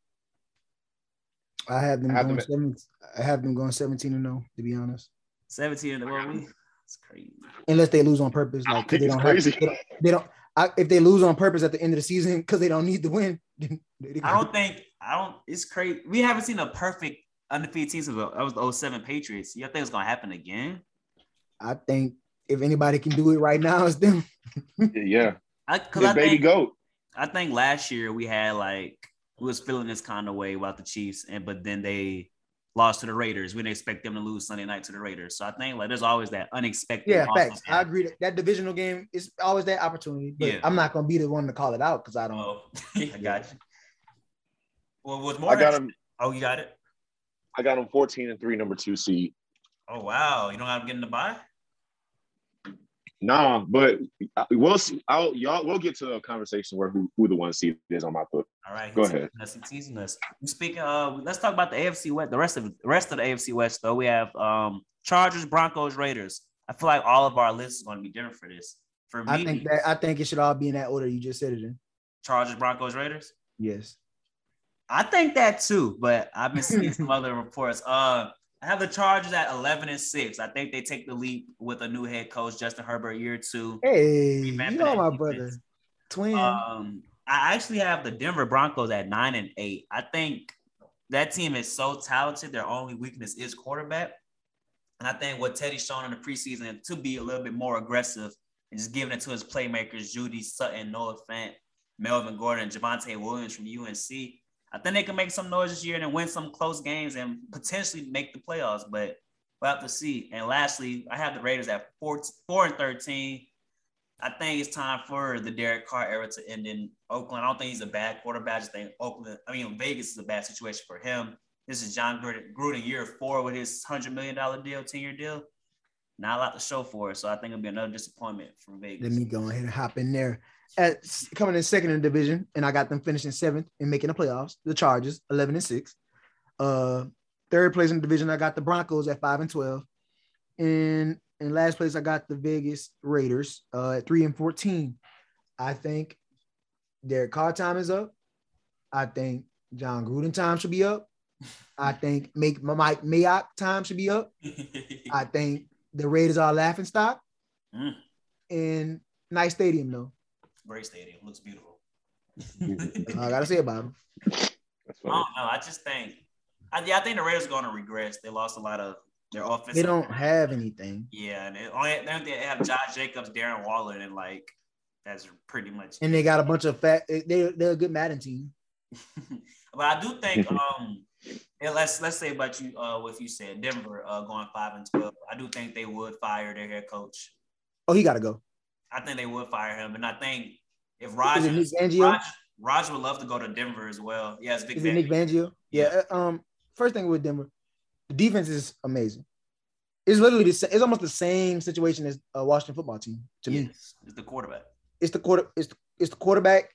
I have them I have going them at- seven, I have them going 17 and 0, to be honest. 17 and oh, well, we it's crazy. Unless they lose on purpose. Like don't 'cause they don't it's have they don't, they don't I, if they lose on purpose at the end of the season because they don't need to win. then they- I don't think I don't it's crazy. We haven't seen a perfect undefeated team since the- that was the 07 Patriots. You think it's gonna happen again? I think if anybody can do it right now, it's them. yeah, I cause the I baby think goat. I think last year we had like we was feeling this kind of way about the Chiefs, and but then they lost to the Raiders. We didn't expect them to lose Sunday night to the Raiders. So I think like there's always that unexpected. Yeah, facts. I agree that that divisional game is always that opportunity, but Yeah. I'm not gonna be the one to call it out because I don't. Oh, I got you. Well, what's more? I got him. Oh, you got it. I got him 14 and three, number two seed. Oh wow, you don't have to get in the buy. Nah, but we'll see. I'll y'all we'll get to a conversation where who, who the one seed is on my book. All right, Go ahead. teasing us, he's teasing us. Speaking of, let's talk about the AFC West. The rest of the rest of the AFC West, though, we have um Chargers, Broncos, Raiders. I feel like all of our lists is going to be different for this. For me, I think that I think it should all be in that order you just said it in. Chargers, Broncos, Raiders. Yes. I think that too, but I've been seeing some other reports. Uh, I have the Chargers at eleven and six. I think they take the leap with a new head coach, Justin Herbert, year two. Hey, you know my defense. brother, twin. Um, I actually have the Denver Broncos at nine and eight. I think that team is so talented. Their only weakness is quarterback. And I think what Teddy's shown in the preseason to be a little bit more aggressive and just giving it to his playmakers, Jeudy Sutton, Noah Fant, Melvin Gordon, and Javonte Williams from UNC. I think they can make some noise this year and win some close games and potentially make the playoffs, but we'll have to see. And lastly, I have the Raiders at four, four and 13. I think it's time for the Derek Carr era to end in Oakland. I don't think he's a bad quarterback. I just think Oakland, I mean, Vegas is a bad situation for him. This is Jon Gruden, Gruden year four with his $100 million deal, 10 year deal. Not a lot to show for it. So I think it'll be another disappointment for Vegas. Let me go ahead and hop in there. At coming in second in the division, and I got them finishing seventh and making the playoffs. The Chargers, eleven and six. Uh, third place in the division, I got the Broncos at five and twelve. And in last place, I got the Vegas Raiders uh, at three and fourteen. I think Derek Carr time is up. I think Jon Gruden time should be up. I think make Mike Mayock time should be up. I think the Raiders are laughing stock. Mm. And nice stadium though. Great stadium. Looks beautiful. That's I gotta say about them. That's I don't know. I just think, I, yeah, I think the Raiders are going to regress. They lost a lot of their offense. They don't have anything, Yeah, and they only they they have Josh Jacobs, Darren Waller, and like that's pretty much. and they got a bunch of fat. They they're a good Madden team. but I do think, um, yeah, let's let's say about you, uh, what you said, Denver, uh, going five and twelve. I do think they would fire their head coach. Oh, he gotta go. I think they would fire him, and I think if it Nick Fangio? Roger, Roger would love to go to Denver as well. Yeah, it's big. Is it Nick Fangio? Yeah. uh, Um. First thing with Denver, the defense is amazing. It's literally the sa- it's almost the same situation as a Washington football team to me. It's the quarterback. It's the quarter. It's the, it's the quarterback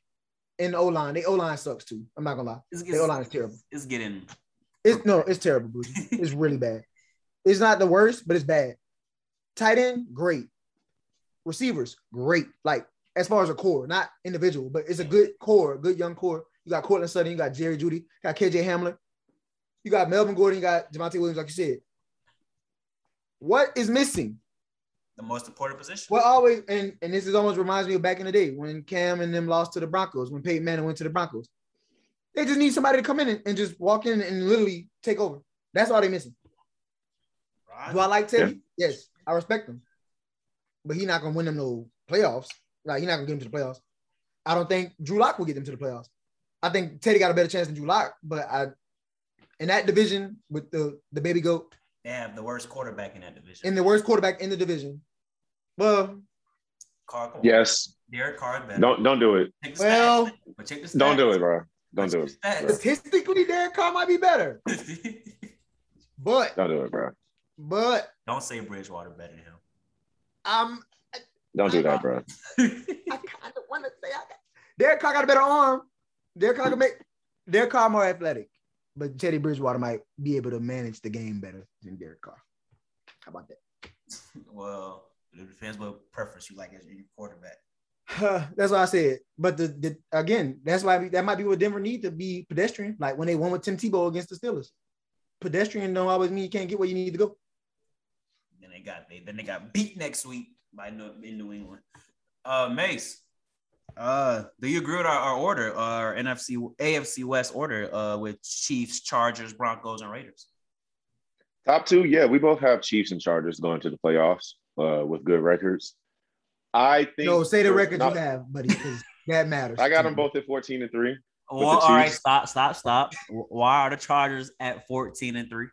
and the O line. The O line sucks too. I'm not gonna lie. It's, The O line is terrible. it's getting It's no, it's terrible. Bougie. It's really bad. It's not the worst, but it's bad. Tight end, great. Receivers, great. Like as far as a core, not individual, but it's a good core, good young core. You got Courtland Sutton, you got Jerry Jeudy, you got KJ Hamler, you got Melvin Gordon, you got Javonte Williams, like you said. What is missing? the most important position. What always and and this is almost reminds me of back in the day when Cam and them lost to the Broncos when Peyton Manning went to the Broncos. They just need somebody to come in and, and just walk in and literally take over. That's all they're missing. Do I like Teddy? Yes, I respect him, but he's not gonna win them no playoffs. Like he's not gonna get them to the playoffs. I don't think Drew Lock will get them to the playoffs. I think Teddy got a better chance than Drew Lock, but I in that division with the the baby goat They have the worst quarterback in that division. and the worst quarterback in the division. Well, Carr. Yes. Derek Carr is better. Don't don't do it. Check the well, stats. But the. Don't do it, bro. Don't do it. statistically, Derek Carr might be better, but Don't do it, bro. but Don't say Bridgewater better than him. I'm Don't do that, bro. I kind of want to say I got Derek Carr got a better arm. Derek Carr can make Derek Carr more athletic, but Teddy Bridgewater might be able to manage the game better than Derek Carr. How about that? well, it depends what preference you like as your quarterback. that's what I said. But the, the again, that's why we, that might be what Denver need to be pedestrian. Like when they won with Tim Tebow against the Steelers, pedestrian don't always mean you can't get where you need to go. Then they got they then they got beat next week by New, in New England. Uh, Mace, uh, do you agree with our, our order, our NFC AFC West order, uh, with Chiefs, Chargers, Broncos, and Raiders? Top two, yeah, we both have Chiefs and Chargers going to the playoffs uh, with good records. I think. No, say the record not- you have, buddy, because that matters. I got them both at 14 and 3. Well, all right, stop, stop, stop. Why are the Chargers at fourteen and three?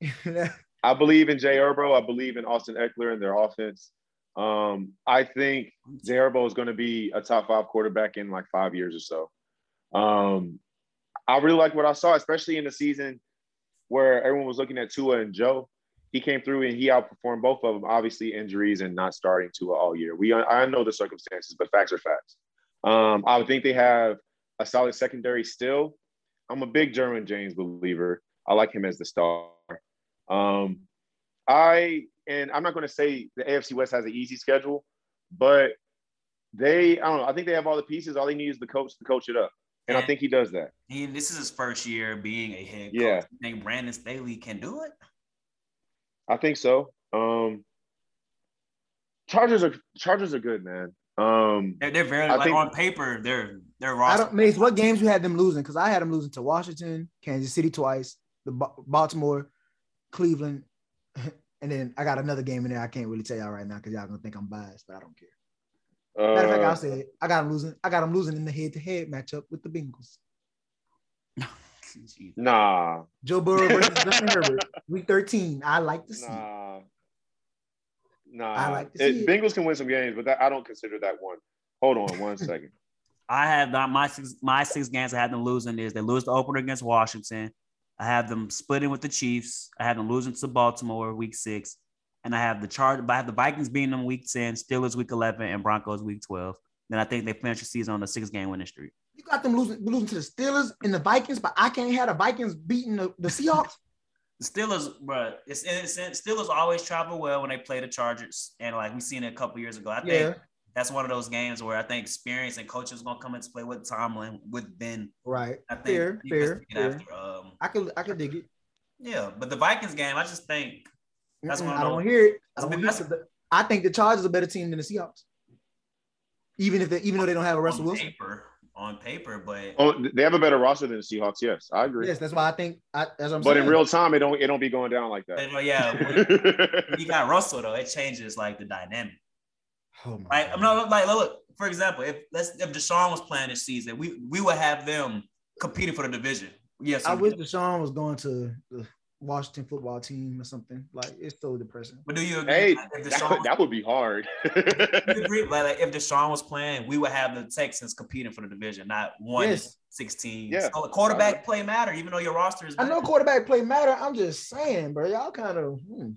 I believe in Jay Herbo. I believe in Austin Ekeler and their offense. Um, I think Jay Herbo is going to be a top five quarterback in like five years or so. Um, I really like what I saw, especially in the season where everyone was looking at Tua and Joe. He came through and he outperformed both of them. Obviously, injuries and not starting Tua all year. We I know the circumstances, but facts are facts. Um, I would think they have a solid secondary still. I'm a big Derwin James believer. I like him as the star. Um, I and I'm not going to say the AFC West has an easy schedule, but they I don't know. I think they have all the pieces. All they need is the coach to coach it up, and, and I think he does that. He this is his first year being a head coach. Yeah, you think Brandon Staley can do it? I think so. Um, Chargers are Chargers are good, man. Um, they're, they're very I like think, on paper they're they're. I don't, Mace, what games you had them losing? Because I had them losing to Washington, Kansas City twice, the Baltimore, Cleveland, and then I got another game in there. I can't really tell y'all right now because y'all gonna think I'm biased, but I don't care. Uh, Matter of fact, I'll say it. I got them losing. I got them losing in the head-to-head matchup with the Bengals. nah. Joe Burrow versus Justin Herbert, week 13. I like to see. Nah. Nah. I like to see it, Bengals can win some games, but that, I don't consider that one. Hold on one second. I have not my six my six games I had them losing is they lose the opener against Washington. I have them splitting with the Chiefs. I have them losing to Baltimore week six. And I have the charge, but I have the Vikings beating them week 10, Steelers week 11, and Broncos week 12. Then I think they finish the season on the six game winning streak. You got them losing losing to the Steelers and the Vikings, but I can't have the Vikings beating the, the Seahawks. the Steelers, bro, it's, it's, Steelers always travel well when they play the Chargers, and like we seen it a couple years ago. I think yeah that's one of those games where I think experience and coaches gonna come into play with Tomlin, with Ben. Right. I think fair, fair, fair. After, um, I could I could dig it. Yeah, but the Vikings game, I just think that's mm one. I don't hear it. I, don't hear it. I think the Chargers are a better team than the Seahawks. Even if they, even though they don't have a Russell on Wilson. Paper, on paper, but oh, they have a better roster than the Seahawks. Yes, I agree. Yes, that's why I think. I, that's what I'm but saying. in real time, it don't it don't be going down like that. But, yeah, when, when you got Russell though, it changes like the dynamic. Oh my like, I'm not like look, for example, if let's if Deshaun was playing this season, we we would have them competing for the division. Yes, I wish Deshaun was going to the Washington football team or something. Like it's so depressing. But do you agree? Hey, like, that, would, that would be hard. you agree? Like, like, if Deshaun was playing, we would have the Texans competing for the division, not one yes. 16. Yeah. So quarterback play matter, even though your roster is. I know quarterback play matter. I'm just saying, bro. Y'all kind of. Hmm.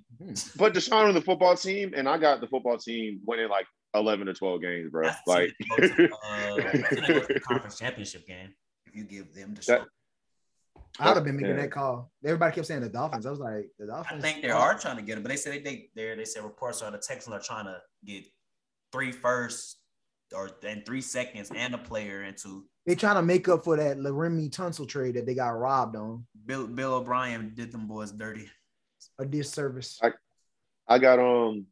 But Deshaun on the football team, and I got the football team winning like 11 or 12 games, bro. That's like to, uh, conference championship game if you give them the show. I would have been making yeah. that call. Everybody kept saying the Dolphins. I was like, the Dolphins. I think they are trying to get it, but they said they think they they said reports are the Texans are trying to get three firsts or and three seconds and a player into. They trying to make up for that Laremy Tunsil trade that they got robbed on. Bill Bill O'Brien did them boys dirty. A disservice. I, I got um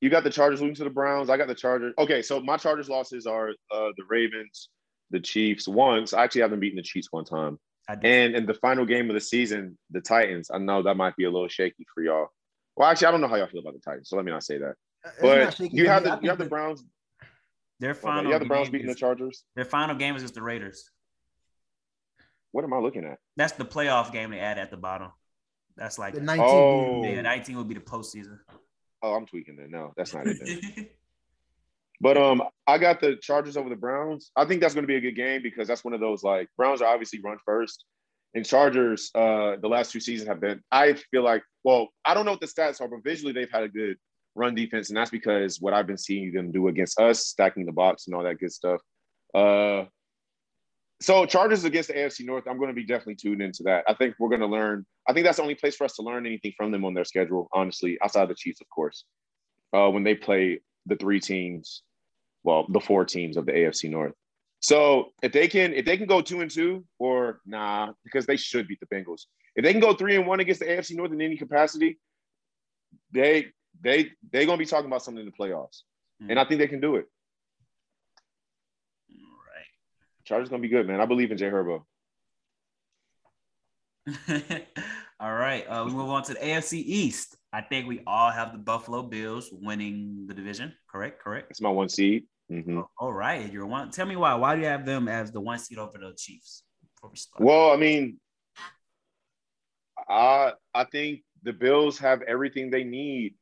you got the Chargers losing to the Browns. I got the Chargers. Okay, so my Chargers losses are uh, the Ravens, the Chiefs. Once I actually haven't beaten the Chiefs one time. And in the final game of the season, the Titans. I know that might be a little shaky for y'all. Well, actually, I don't know how y'all feel about the Titans, so let me not say that. It's but you have the you have the Browns. Their final. you have the Browns beating is, the Chargers. Their final game is against the Raiders. What am I looking at? That's the playoff game they add at the bottom. That's like the 19. Oh. Yeah, 19 would be the postseason. Oh, I'm tweaking it. No, that's not it. but um, I got the Chargers over the Browns. I think that's going to be a good game because that's one of those like Browns are obviously run first, and Chargers uh the last two seasons have been. I feel like well, I don't know what the stats are, but visually they've had a good run defense, and that's because what I've been seeing them do against us, stacking the box and all that good stuff. Uh, so Chargers against the AFC North, I'm going to be definitely tuned into that. I think we're going to learn. I think that's the only place for us to learn anything from them on their schedule, honestly, outside of the Chiefs, of course. Uh, when they play the three teams, well, the four teams of the AFC North. So if they can, if they can go two and two, or nah, because they should beat the Bengals. If they can go three and one against the AFC North in any capacity, they they they're gonna be talking about something in the playoffs, mm-hmm. and I think they can do it. Chargers gonna be good, man. I believe in Jay Herbo. all right, uh, we move on to the AFC East. I think we all have the Buffalo Bills winning the division. Correct, correct. It's my one seed. Mm-hmm. All right, you're one. Tell me why. Why do you have them as the one seed over the Chiefs? We well, I mean, I I think the Bills have everything they need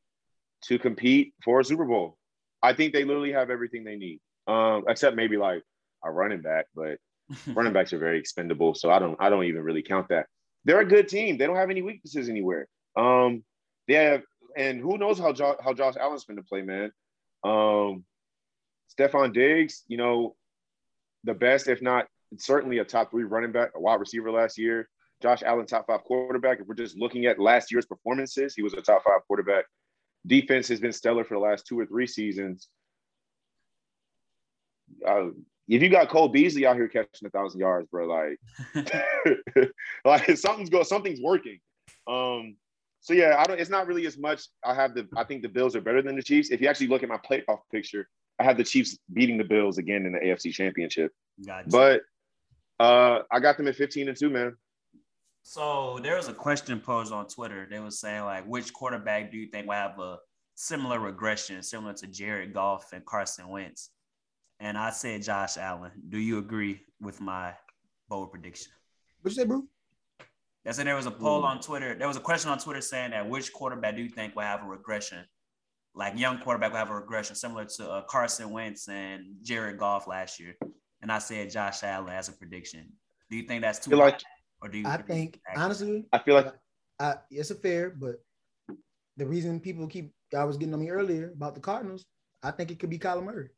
to compete for a Super Bowl. I think they literally have everything they need, um, except maybe like a running back, but running backs are very expendable, so I don't I don't even really count that. They're a good team. They don't have any weaknesses anywhere. Um, they have, and who knows how jo- how Josh Allen's going to play, man. Um, Stefon Diggs, you know, the best, if not certainly a top three running back, a wide receiver last year. Josh Allen, top five quarterback. If we're just looking at last year's performances, he was a top five quarterback. Defense has been stellar for the last two or three seasons. Uh, if you got Cole Beasley out here catching a thousand yards, bro, like, like something's go, something's working. Um, so yeah, I don't. It's not really as much. I have the. I think the Bills are better than the Chiefs. If you actually look at my playoff picture, I have the Chiefs beating the Bills again in the AFC Championship. Gotcha. But uh, I got them at 15 and two, man. So there was a question posed on Twitter. They was saying like, which quarterback do you think will have a similar regression, similar to Jared Goff and Carson Wentz? And I said Josh Allen. Do you agree with my bold prediction? What you say, bro? I said there was a poll on Twitter. There was a question on Twitter saying that which quarterback do you think will have a regression, like young quarterback will have a regression similar to uh, Carson Wentz and Jared Goff last year? And I said Josh Allen as a prediction. Do you think that's too Feel like- or do you? I think honestly, I feel like I, it's a fair, but the reason people keep I was getting on me earlier about the Cardinals, I think it could be Kyler Murray.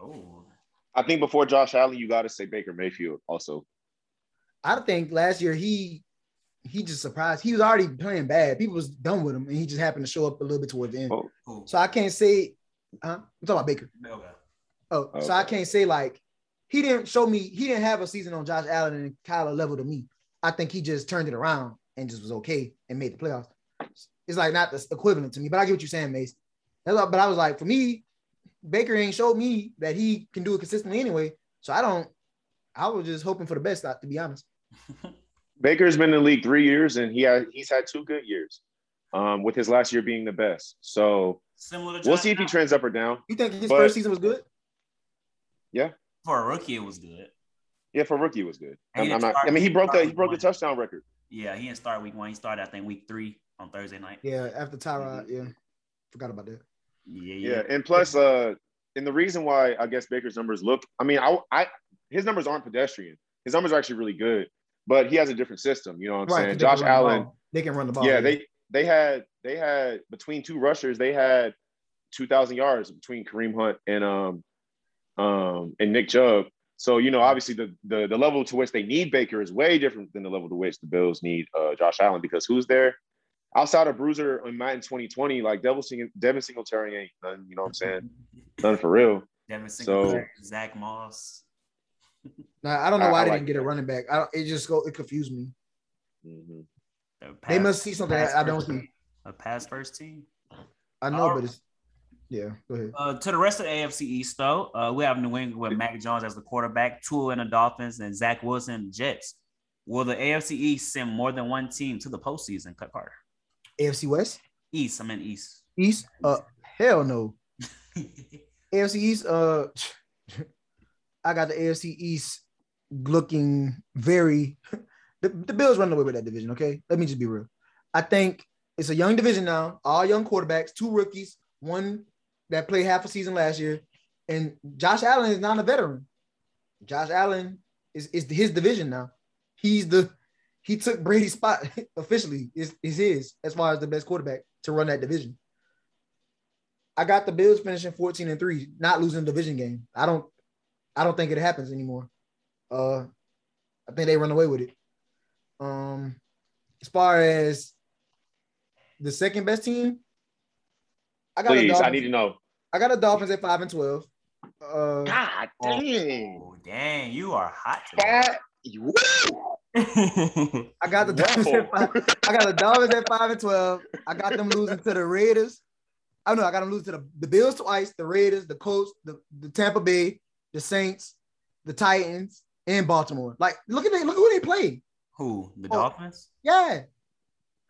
Oh, I think before Josh Allen, you got to say Baker Mayfield also. I think last year he he just surprised. He was already playing bad. People was done with him, and he just happened to show up a little bit towards the end. Oh. cool. So I can't say. Huh? I'm talking about Baker. Okay. Oh, so I can't say like he didn't show me. He didn't have a season on Josh Allen and Kyler level to me. I think he just turned it around and just was okay and made the playoffs. It's like not the equivalent to me, but I get what you're saying, Mace. That's all- but I was like, for me, Baker ain't showed me that he can do it consistently anyway. So I don't. I was just hoping for the best, to be honest. Baker's been in the league three years, and he had he's had two good years, um, with his last year being the best. So Similar to we'll see if he trends up or down. You think his But- first season was good? Yeah. For a rookie, it was good. Yeah, for a rookie, it was good. And I'm, I'm didn't I mean, he broke the he start broke the touchdown record. Yeah, he didn't start week one. He started, I think, week three on Thursday night. Yeah, after Tyrod, yeah. Forgot about that. Yeah, Yeah, yeah. and plus, uh, and the reason why I guess Baker's numbers look, I mean, I, I his numbers aren't pedestrian. His numbers are actually really good, but he has a different system. You know what I'm saying? 'cause they can Josh run the Allen. They can run the ball. yeah, they they had they had between two rushers, they had two thousand yards between Kareem Hunt and um um and Nick Chubb. So you know, obviously the the the level to which they need Baker is way different than the level to which the Bills need uh, Josh Allen because who's there outside of Bruiser and Madden 2020, like Devil Sing- Devin Singletary ain't none. You know what I'm saying? None for real. Devin So- Singletary, Zach Moss. Nah, I don't know why I they like didn't get a running back. I don't, it just go it confused me. Mhm. the They must see something I don't see. A pass first team. I know, All but it's yeah. Go ahead. Uh, to the rest of the AFC East, though, uh, we have New England with Mac Jones as the quarterback, Tua and the Dolphins, and Zach Wilson and Jets. Will the AFC East send more than one team to the postseason, Cut Carter? AFC West, East, I mean East. East. Uh, hell no. AFC East. Uh, I got the AFC East looking very. The, the Bills running away with that division. Okay, let me just be real. I think it's a young division now. All young quarterbacks, two rookies, one that played half a season last year, and Josh Allen is not a veteran. Josh Allen is is his division now. He's the he took Brady's spot officially. Is is his as far as the best quarterback to run that division. I got the Bills finishing 14 and 3, not losing a division game. I don't I don't think it happens anymore. Uh I think they run away with it. Um as far as the second best team, I got the Please, Dolphins. I need to know. I got the Dolphins at 5 and 12. Uh God dang. Oh, dang, you are hot today. Fat- Woo! I got the Dolphins at five. I got the Dolphins at five and twelve. I got them losing to the Raiders. I know I got them losing to the, the Bills twice, the Raiders, the Colts, the, the Tampa Bay, the Saints, the Titans, and Baltimore. Like, look at they look at who they play. Who? The Oh. Dolphins? Yeah,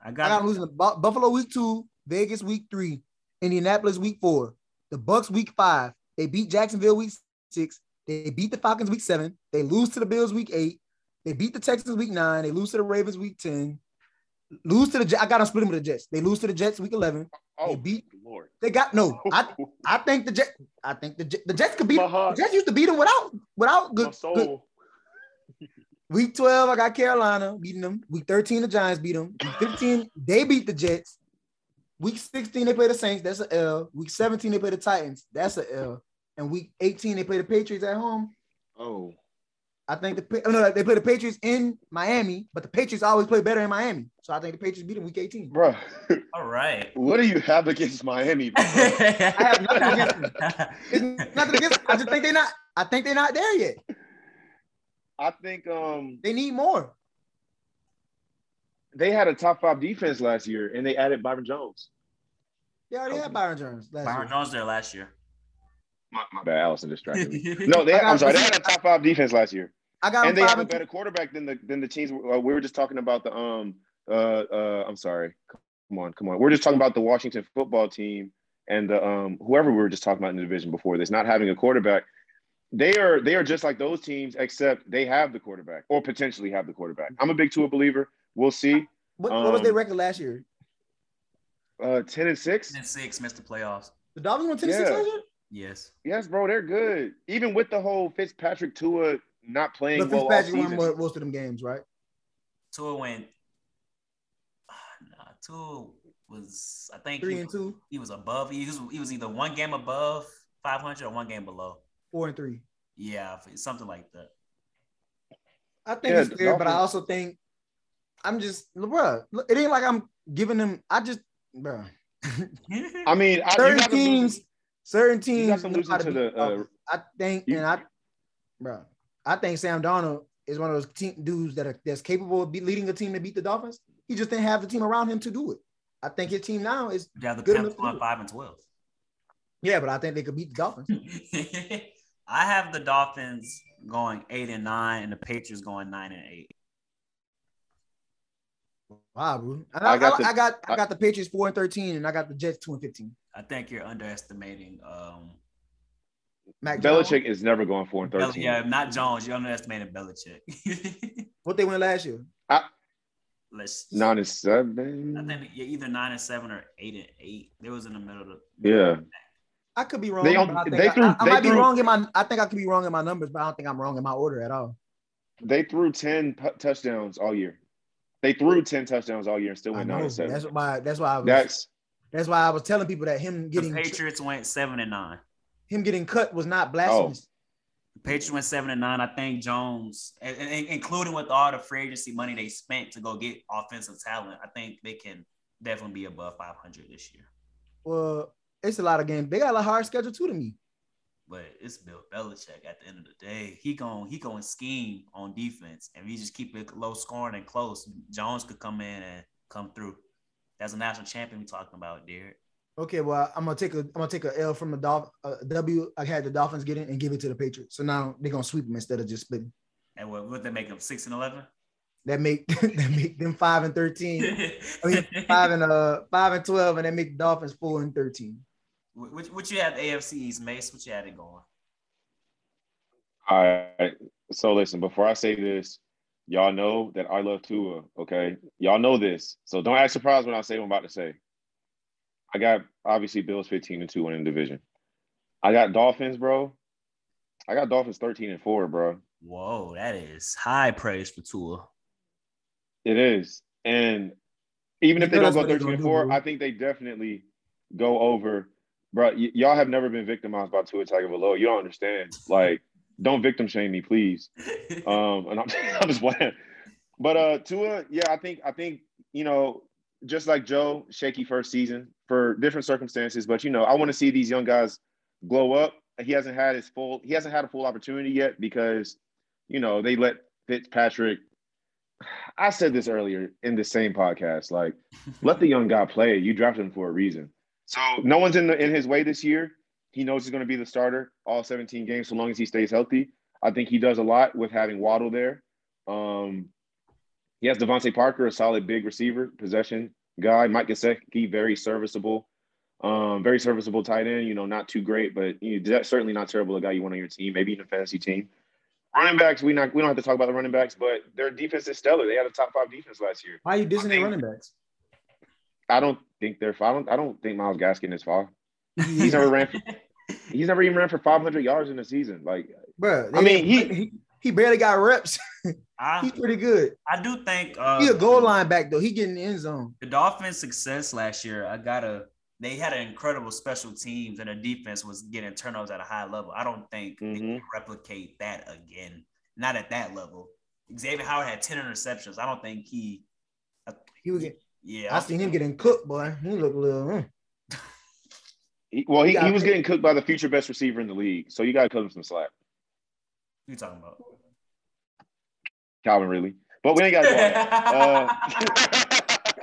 I I got got them losing to Buffalo week two, Vegas week three, Indianapolis week four, the Bucs week five. They beat Jacksonville week six. They beat the Falcons week seven. They lose to the Bills week eight. They beat the Texans week nine. They lose to the Ravens week ten. lose to the Jets. I got them split them with the Jets. They lose to the Jets week 11. Oh, They beat. Lord. They got no. I I think the Jets. I think the Jets, the Jets could beat. My The Jets used to beat them without without my good, good. soul. Week 12, I got Carolina beating them. Week 13, the Giants beat them. Week 15, they beat the Jets. Week 16, they play the Saints. That's a L. Week 17, they play the Titans. That's a L. And week 18, they play the Patriots at home. Oh, I think the oh, no, they play the Patriots in Miami, but the Patriots always play better in Miami. So I think the Patriots beat them week 18. bro. All right. What do you have against Miami? bro? I have nothing against them. It's nothing against. them. I just think they're not. I think they're not there yet. I think um They need more. they had a top five defense last year, and they added Byron Jones. They already had Byron Jones last Byron year. Jones there last year. My, my bad, Allison distracted me. No, they. I got- I'm sorry. They had a top five defense last year, I got and they five have a better quarterback than the than the teams. Uh, we were just talking about the um uh uh. I'm sorry. Come on, come on. We're just talking about the Washington football team and the um whoever we were just talking about in the division before this, not having a quarterback. They are they are just like those teams, except they have the quarterback or potentially have the quarterback. I'm a big Tua believer. We'll see. What, what was their um, record last year? Uh, ten and six. Ten And six missed the playoffs. The Dolphins won 10 and 6 last year? Yes. Yes, bro, they're good. Even with the whole Fitzpatrick Tua not playing But well all Fitzpatrick won season. mo- most of them games, right? Tua went. Nah, Tua was. I think Three he, and two, he was above. He was, he was either one game above 500 or one game below. four and three. Yeah, something like that. I think Yeah, it's the fair, but I also think I'm just, bruh, look, it ain't like I'm giving them. I just, bruh. I mean, I, you certain got them teams, losing- certain you teams. got them know to the. Uh, I think, you- and I, bro, I think Sam Darnold is one of those team dudes that are that's capable of be, leading a team to beat the Dolphins. He just didn't have the team around him to do it. I think his team now is yeah, the Good Pimps enough to do five and twelve. yeah, but I think they could beat the Dolphins. I have the Dolphins going eight and nine, and the Patriots going nine and eight. Wow, bro. I I, got I, the- I got I I- got the Patriots four and thirteen, and I got the Jets two and fifteen. I think you're underestimating. Um, Mac Jones, Belichick is never going four and Bel- thirteen. yeah, not Jones. You're underestimating Belichick. what they win last year? Let's. Nine and seven. I seven. think you're either nine and seven or eight and eight. It was in the middle of the. Yeah. I could be wrong. They on- I, they threw- I, I they might be wrong in my. I think I could be wrong in my numbers, but I don't think I'm wrong in my order at all. They threw ten p- touchdowns all year. They threw ten touchdowns all year and still went nine and seven. That's why. That's why I was. That's that's why I was telling people that him The getting Patriots went seven and nine. Him getting cut was Oh. not blasphemous. Oh. The Patriots went seven and nine. I think Jones, and, and- including with all the free agency money they spent to go get offensive talent, I think they can definitely be above 500 this year. Well, it's a lot of games. They got a hard schedule too to me. But it's Bill Belichick at the end of the day. He going he going scheme on defense, and if you just keep it low scoring and close, Jones could come in and come through. That's a national champion we talking about, Derek. Okay, well, I'm gonna take a I'm gonna take a L from the Dolph a W. I had the Dolphins get in and give it to the Patriots. So now they're gonna sweep them instead of just splitting. And what would they make them six and eleven? That make that make them five and thirteen. I mean five and uh five and twelve, and they make the Dolphins four and thirteen. What, what you had the AFC East, Mace? What you had it going? all right. So listen, before I say this, y'all know that I love Tua. Okay, y'all know this, so don't act surprised when I say what I'm about to say. I got obviously Bills 15 and two winning the division. I got Dolphins, bro. I got Dolphins 13 and four, bro. Whoa, that is high praise for Tua. It is. And even You if they don't go 13 and 4, bro. I think they definitely go over. Bro, y- y'all have never been victimized by Tua Tagovailoa. You don't understand. Like, don't victim shame me, please. Um, and I'm, I'm just playing. But uh, Tua, yeah, I think I think you know, just like Joe, shaky first season for different circumstances. But you know, I want to see these young guys glow up. He hasn't had his full. He hasn't had a full opportunity yet because, you know, they let Fitzpatrick. I said this earlier in the same podcast. Like, let the young guy play. You drafted him for a reason. So no one's in the, in his way this year. He knows he's going to be the starter all 17 games so long as he stays healthy. I think he does a lot with having Waddle there. Um, he has DeVante Parker, a solid big receiver, possession guy. Mike Gesicki, very serviceable, um, very serviceable tight end. You know, not too great, but you know, that's certainly not terrible. A guy you want on your team, maybe in a fantasy team. running backs, we not we don't have to talk about the running backs, but their defense is stellar. They had a top five defense last year. Why are you dissing think- running backs? I don't think they're. I don't. I don't think Myles Gaskin is far. He's never ran. For, he's never even ran for 500 yards in a season. Like Bro, I mean, he- he he barely got reps. I, He's pretty good. I do think uh, He a goal line back though. He getting the end zone. the Dolphins' success last year, I gotta. They had an incredible special teams, and their defense was getting turnovers at a high level. I don't think they Mhm. can replicate that again. Not at that level. Xavier Howard had ten interceptions. I don't think he. He was get, Yeah, I seen him getting cooked, boy. He looked a little. mm. he, well, he, Yeah, he was I- getting cooked by the future best receiver in the league. So you got to cut him some slack, You talking about? Calvin really. But we ain't got to do. Uh,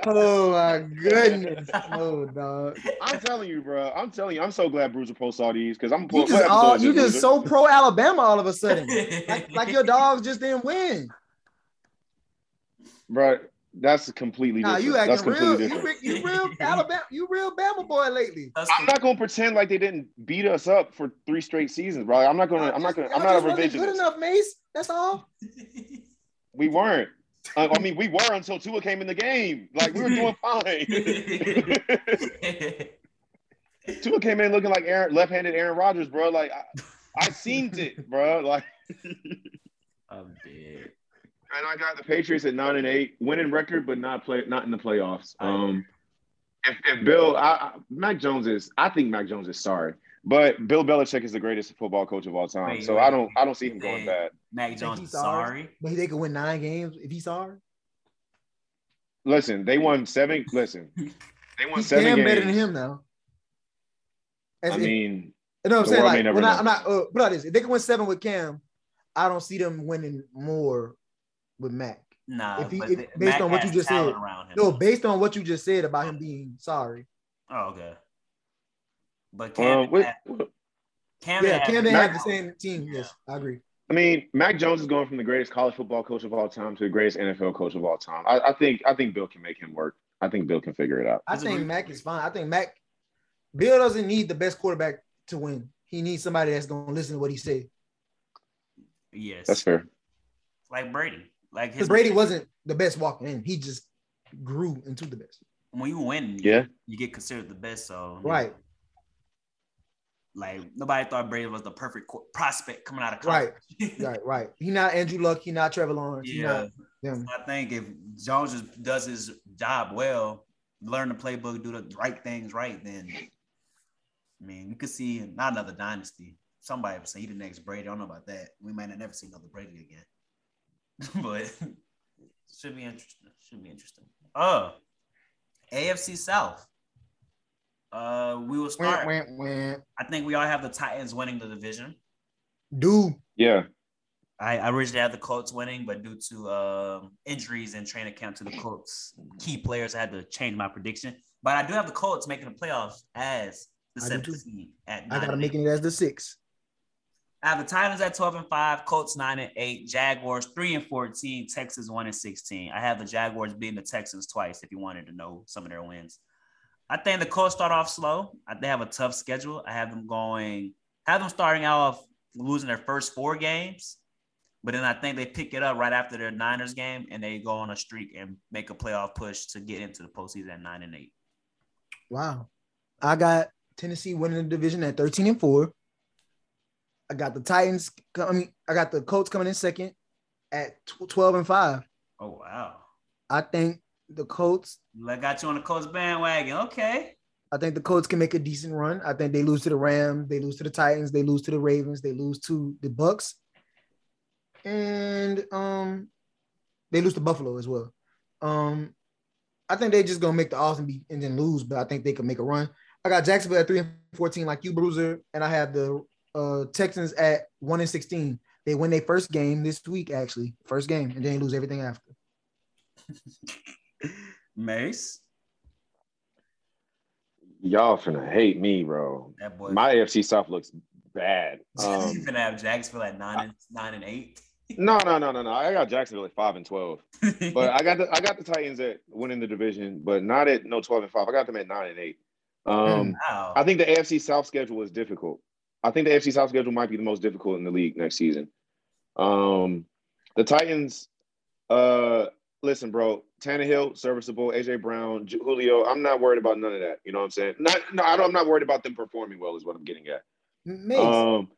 Oh my goodness. Oh dog. I'm telling you, bro. I'm telling you. I'm so glad Bruiser Pro saw these because I'm You just all you just so pro Alabama all of a sudden. Like, like your dogs just didn't win. bro. That's completely Nah, different. you that's acting completely real. You, different. re- you real Alabama. You real Bama boy lately. I'm not gonna pretend like they didn't beat us up for three straight seasons, bro. I'm not gonna. I'm not gonna. I'm not a just wasn't Good enough, Mace. That's all. We weren't. Uh, I mean, we were until Tua came in the game. Like we were doing fine. Tua came in looking like Aaron, left-handed Aaron Rodgers, bro. Like I, I seen it, bro. Like, I'm dead. And I got the Patriots at nine and eight, winning record, but not play, not in the playoffs. Um, if, if Bill, I, I, Mac Jones is, I think Mac Jones is sorry, but Bill Belichick is the greatest football coach of all time. Wait, so wait, I don't, I don't see him going wait. bad. Mac Jones he's is sorry. But they could win nine games if he's sorry. Listen, they won seven. Listen, they won He's seven damn games. better than him now. As I if- mean, you know what I'm saying? Like, when I, know. I'm not. Uh, put out this: if they can win seven with Cam, I don't see them winning more with Mac. Nah, If he- but if- based Mac on what you just said. around him. No, based on what you just said about him being sorry. Oh, okay. But Cam, um, what, had- what- Cam, Yeah, had- Cam didn't have the same team. Yes, I agree. I mean, Mac Jones is going from the greatest college football coach of all time to the greatest NFL coach of all time. I, I think, I think Bill can make him work. I think Bill can figure it out. I think Mac is fine. I think Mac Bill doesn't need the best quarterback to win. He needs somebody that's gonna listen to what he say. yes, That's fair. like Brady. Like his Brady wasn't the best walking in. He just grew into the best. when you win, Yeah. you get considered the best. So Right. like nobody thought Brady was the perfect qu- prospect coming out of Right. college. Right, right. He not Andrew Luck. He not Trevor Lawrence. He yeah. not them. I think if Jones just does his job well, learn the playbook, do the right things right, then I mean, we could see not another dynasty. Somebody would say he the next Brady. I don't know about that. We might not never see another Brady again. but should be interesting. Should be interesting. Uh AFC South. Uh we will start. I think we all have the Titans winning the division. Do Yeah. I, I originally had the Colts winning, but due to um, injuries and training camp to the Colts key players, I had to change my prediction. But I do have the Colts making the playoffs as the I do seventh seed at I gotta and make it as the six. I have the Titans at twelve and five, Colts nine and eight, Jaguars three and fourteen, Texans one and sixteen. I have the Jaguars beating the Texans twice. If you wanted to know some of their wins, I think the Colts start off slow. They have a tough schedule. I have them going, have them starting out off losing their first four games. But then I think they pick it up right after their Niners game and they go on a streak and make a playoff push to get into the postseason at nine and eight. Wow. I got Tennessee winning the division at 13 and 4. I got the Titans coming. I got the Colts coming in second at 12 and 5. Oh wow. I think the Colts, I got you on the Colts bandwagon. Okay. I think the Colts can make a decent run. I think they lose to the Rams, they lose to the Titans, they lose to the Ravens, they lose to the Bucs. And um they lose to Buffalo as well. Um I think they just gonna make the Austin beat and then lose, but I think they can make a run. I got Jacksonville at 3 and 14, like you, Bruiser, and I have the uh Texans at 1 and 16. They win their first game this week, actually. First game, and then they lose everything after. Mace. Y'all finna hate me, bro. That boy. My AFC South looks bad. you Um, gonna have Jacksonville at nine and nine and eight. no, no, no, no, no. I got Jacksonville at five and twelve, but I got the I got the Titans at winning the division, but not at no twelve and five. I got them at nine and eight. Um, wow. I think the AFC South schedule is difficult. I think the AFC South schedule might be the most difficult in the league next season. Um, the Titans. Uh, listen, bro. Tannehill, serviceable. AJ Brown, Julio. I'm not worried about none of that. You know what I'm saying? Not, no, I don't- I'm not worried about them performing well. Is what I'm getting at. Mace, Um,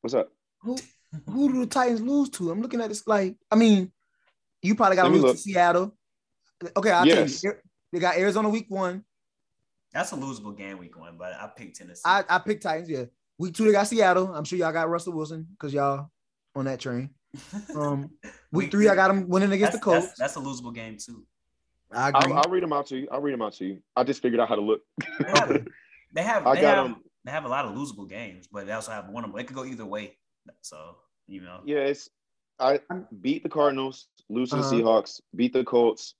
what's up? who who do the Titans lose to? I'm looking at this like, I mean, you probably got to lose to Seattle. Okay, I'll Yes. tell you. They got Arizona week one. That's a losable game week one, but I picked Tennessee. I, I picked Titans, yeah. Week two, they got Seattle. I'm sure y'all got Russell Wilson because y'all on that train. Um, week three, I got them winning against that's, the Colts. That's, that's a losable game too. I agree. I'll, I'll read them out to you. I'll read them out to you. I just figured out how to look. They have, they have, I they got have, 'em. they have a lot of losable games, but they also have one of them. It could go either way. So you know, Yeah, it's I beat the Cardinals, lose to the Uh-huh. Seahawks, beat the Colts,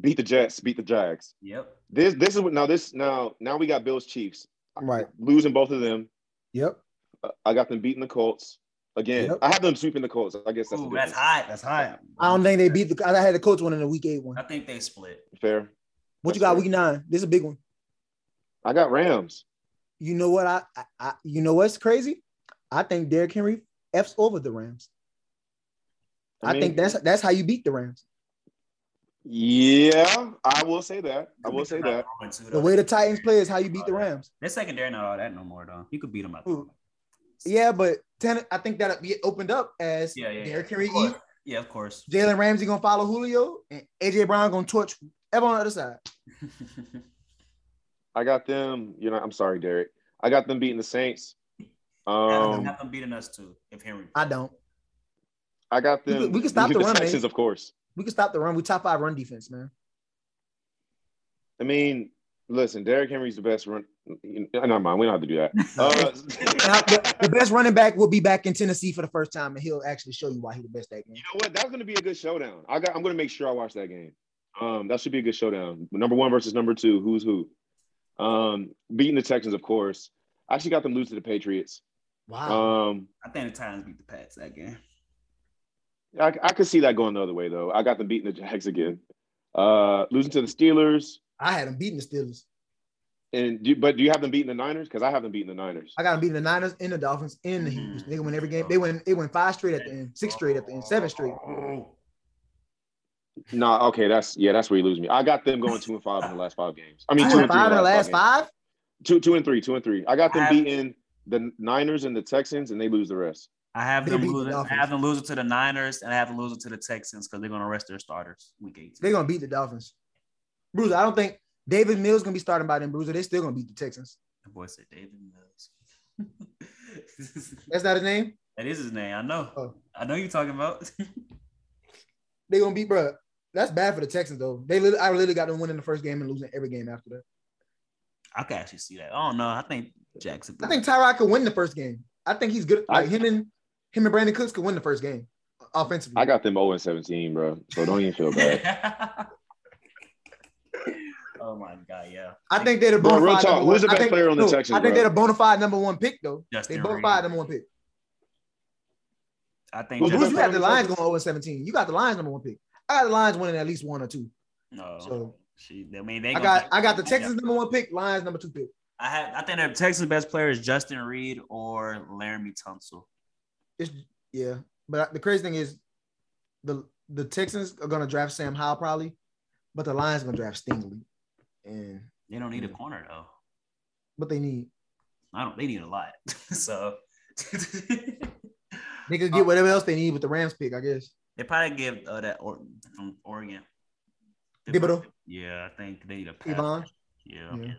beat the Jets, beat the Jags. yep. This this is what now this now now we got Bills Chiefs right. losing both of them. Yep. Uh, I got them beating the Colts again. Yep. I have them sweeping the Colts. I guess that's, Ooh, that's difference. high. That's high. I don't think they beat the. I had the coach one in the week eight one. I think they split. fair. What you got fair. week nine? This is a big one. I got Rams. You know what? I, I, I you know what's crazy? I think Derrick Henry f's over the Rams. I, mean, think that's that's how you beat the Rams. Yeah. I will say that. I will say that. The way the Titans play is how you beat the Rams. Their secondary not all that no more though. You could beat them up. Yeah, but ten, I think that be opened up as Yeah, yeah, Derrick yeah. Henry Of course. Yeah, of course. Jalen Ramsey gonna follow Julio, and AJ Brown gonna torch everyone on the other side. I got them. You know, I'm sorry, Derek. I got them beating the Saints. Um, Um, have them beating us too if Henry. I don't. I got We them. could- we can stop beating the run. Texans, of course. We can stop the run. We top five run defense, man. I mean, listen, Derrick Henry's the best run. Never mind. We don't have to do that. Uh, the, the best running back will be back in Tennessee for the first time, and he'll actually show you why he's the best that game. You know what? That's going to be a good showdown. I got. I'm going to make sure I watch that game. Um, that should be a good showdown. Number one versus number two. Who's who? Um, beating the Texans, of course. I actually got them lose to the Patriots. Wow. Um, I think the Titans beat the Pats that game. I, I could see that going the other way though. I got them beating the Jags again. Uh, losing to the Steelers. I had them beating the Steelers. And do, but do you have them beating the Niners? Because I have them beating the Niners. I got them beating the Niners and the Dolphins and the Eagles. They win every game. They win. They win five straight at the end, six straight at the end, seven straight. Nah, okay, that's yeah, that's where you lose me. I got them going two and five in the last five games. I mean, I two had and five in the last games. five. Two, two and three, two and three. I got them I have- beating the Niners and the Texans, and they lose the rest. I have them beat the losing. I have them losing to the Niners, and I have them losing to the Texans because they're going to rest their starters week 18. They're gonna beat the Dolphins. Bruiser, I don't think David Mills gonna be starting by them. Bruiser, they're still gonna beat the Texans. The boy said David Mills. That's not his name. that is his name. I know. Oh. I know you're talking about. they're gonna beat, bro. That's bad for the Texans though. They, literally, I literally got them winning the first game and losing every game after that. I can actually see that. I don't know. I think Jackson. I think Tyrod could win the first game. I think he's good. Like him and him and Brandin Cooks could win the first game offensively. I got them 0 and 17, bro. So don't even feel bad. oh my god, yeah. I think they're the Bro, bona real talk, who's the best think- player on the no, Texans, I think bro? they're the bona fide number one pick though. Justin They bona Reid. fide number one pick. I think. Who's Bruce, you player had the on the Lions going 0 and 17. You got the Lions number one pick. I got the Lions winning at least one or two. No. So she, I mean, they. I got take- I got the yeah. Texans number one pick, Lions number two pick. I had. I think the Texans' best player is Justin Reid or Laremy Tunsil. It's yeah, but the crazy thing is, the the Texans are gonna draft Sam Howell probably, but the Lions gonna draft Stingley, and They don't need a corner though. what they need, I don't. They need a lot. so. they could get whatever else they need with the Rams pick, I guess. They probably give uh, that or, from Oregon. Thibodeaux? Yeah, I think they need a. Yeah, Yeah. yeah.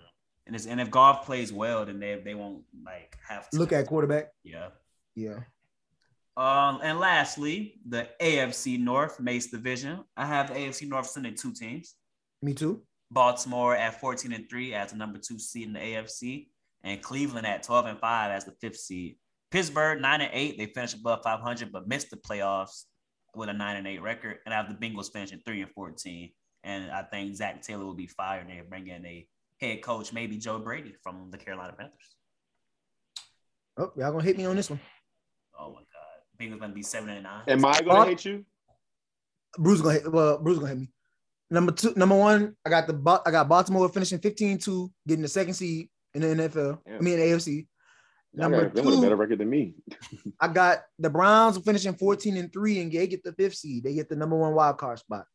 And it's, and if Goff plays well, then they they won't like have to look at quarterback. Yeah. Yeah, Um, and lastly, the AFC North Mace Division. I have the AFC North sending two teams. me too. Baltimore at 14 and 3 as the number two seed in the AFC, and Cleveland at 12 and 5 as the fifth seed. Pittsburgh 9 and 8, they finished above 500, but missed the playoffs with a 9 and 8 record. And I have the Bengals finishing 3 and 14. And I think Zac Taylor will be fired. They bring in a head coach, maybe Joe Brady from the Carolina Panthers. Oh, y'all gonna hit me on this one. Oh my God. Bengals gonna be seven and nine. Am I Uh, gonna hate you? Bruce gonna hit. Well, Bruce gonna hit me. Number two, number one, I got the I got Baltimore finishing 15-2, getting the second seed in the NFL. Yeah. I mean AFC. Number Number two, a better record than me. I got the Browns finishing 14 and 3 and they get the fifth seed. They get the number one wild card spot.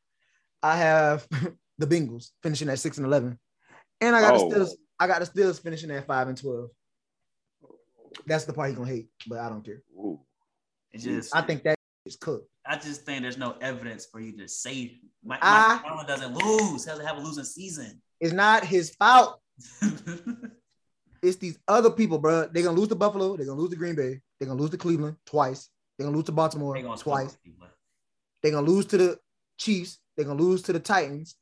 I have the Bengals finishing at 6 and 11. And I got Oh. the Steelers. I got the Steelers finishing at 5 and 12. That's the part he's gonna hate, but I don't care. Ooh. It's just I think that is cooked. I just think there's no evidence for you to say Mike, I- Mike doesn't lose. Doesn't have a losing season. It's not his fault. It's these other people, bro. They're gonna lose to Buffalo. They're gonna lose to Green Bay. They're gonna lose to Cleveland twice. They're gonna lose to Baltimore they gonna twice. They're gonna lose to the Chiefs. They're gonna lose to the Titans.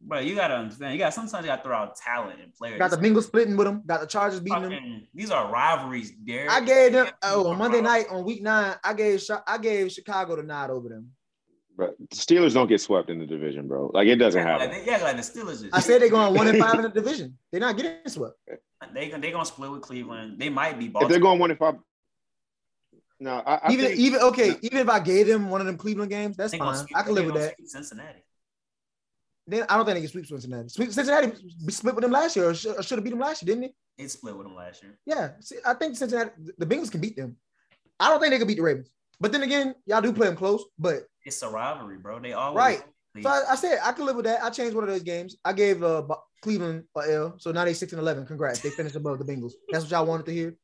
Bro, you gotta understand. You got sometimes you gotta throw out talent and players. Got the Bengals splitting with them. Got the Chargers beating them. These are rivalries, Derek. I gave them oh on Monday night on week nine. I gave I gave Chicago the nod over them. But the Steelers don't get swept in the division, bro. Like it doesn't happen. they, yeah, like the Steelers. Is, I said they're going one and five in the division. They're not getting swept. they they gonna split with Cleveland. They might be If they're going one and five, no, I, I even think, even okay, even if I gave them one of them Cleveland games, that's fine. I can live with that. Cincinnati. Then I don't think they can sweep Cincinnati. Sweep Cincinnati be split with them last year, or should, or should have beat them last year, didn't they? They split with them last year. Yeah, see, I think Cincinnati, the Bengals can beat them. I don't think they can beat the Ravens. But then again, y'all do play them close. But It's a rivalry, bro. They always Right. so I, I said I could live with that. I changed one of those games. I gave uh, Bo- Cleveland a L. So now they six and eleven. Congrats, they finished above the Bengals. That's what y'all wanted to hear.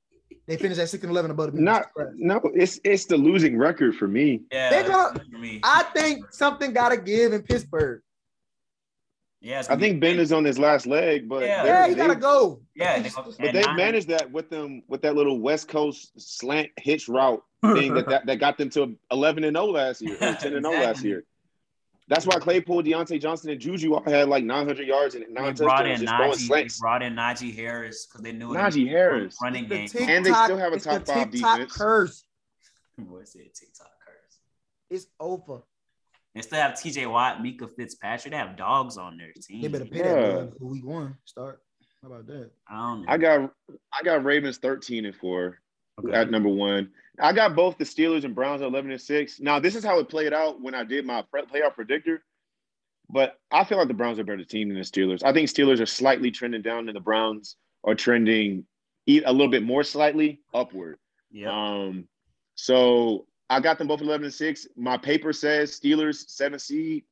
They finished at six and eleven above the Bengals. not Congrats. no. It's it's the losing record for me. yeah, gonna- for me. I think something got to give in Pittsburgh. Yeah, I think Ben is on his last leg, but Yeah. they- Yeah, you they- gotta go. Yeah, But they managed that with them with that little West Coast slant hitch route thing that, that, that got them to 11 and 0 last year, or 10 and 0 last year. That's why Claypool, Diontae Johnson, and Juju all had like 900 yards and They nine brought in touchdowns just throwing Najee. They brought in Najee Harris because they knew it Najee Harris. running The game. TikTok, And they still have a top the five TikTok defense. curse. Boy said TikTok curse. It's over. They still have TJ Watt, Minkah Fitzpatrick. They have dogs on their team. They better pay Yeah. that man for week one. Start. How about that? I don't know. I got I got Ravens 13 and 4 Okay. at number one. I got both the Steelers and Browns at 11 and 6. Now, this is how it played out when I did my pre- playoff predictor. But I feel like the Browns are a better team than the Steelers. I think Steelers are slightly trending down and the Browns are trending a little bit more slightly upward. yeah. Um, so I got them both 11 and 6. My paper says Steelers 7 seed,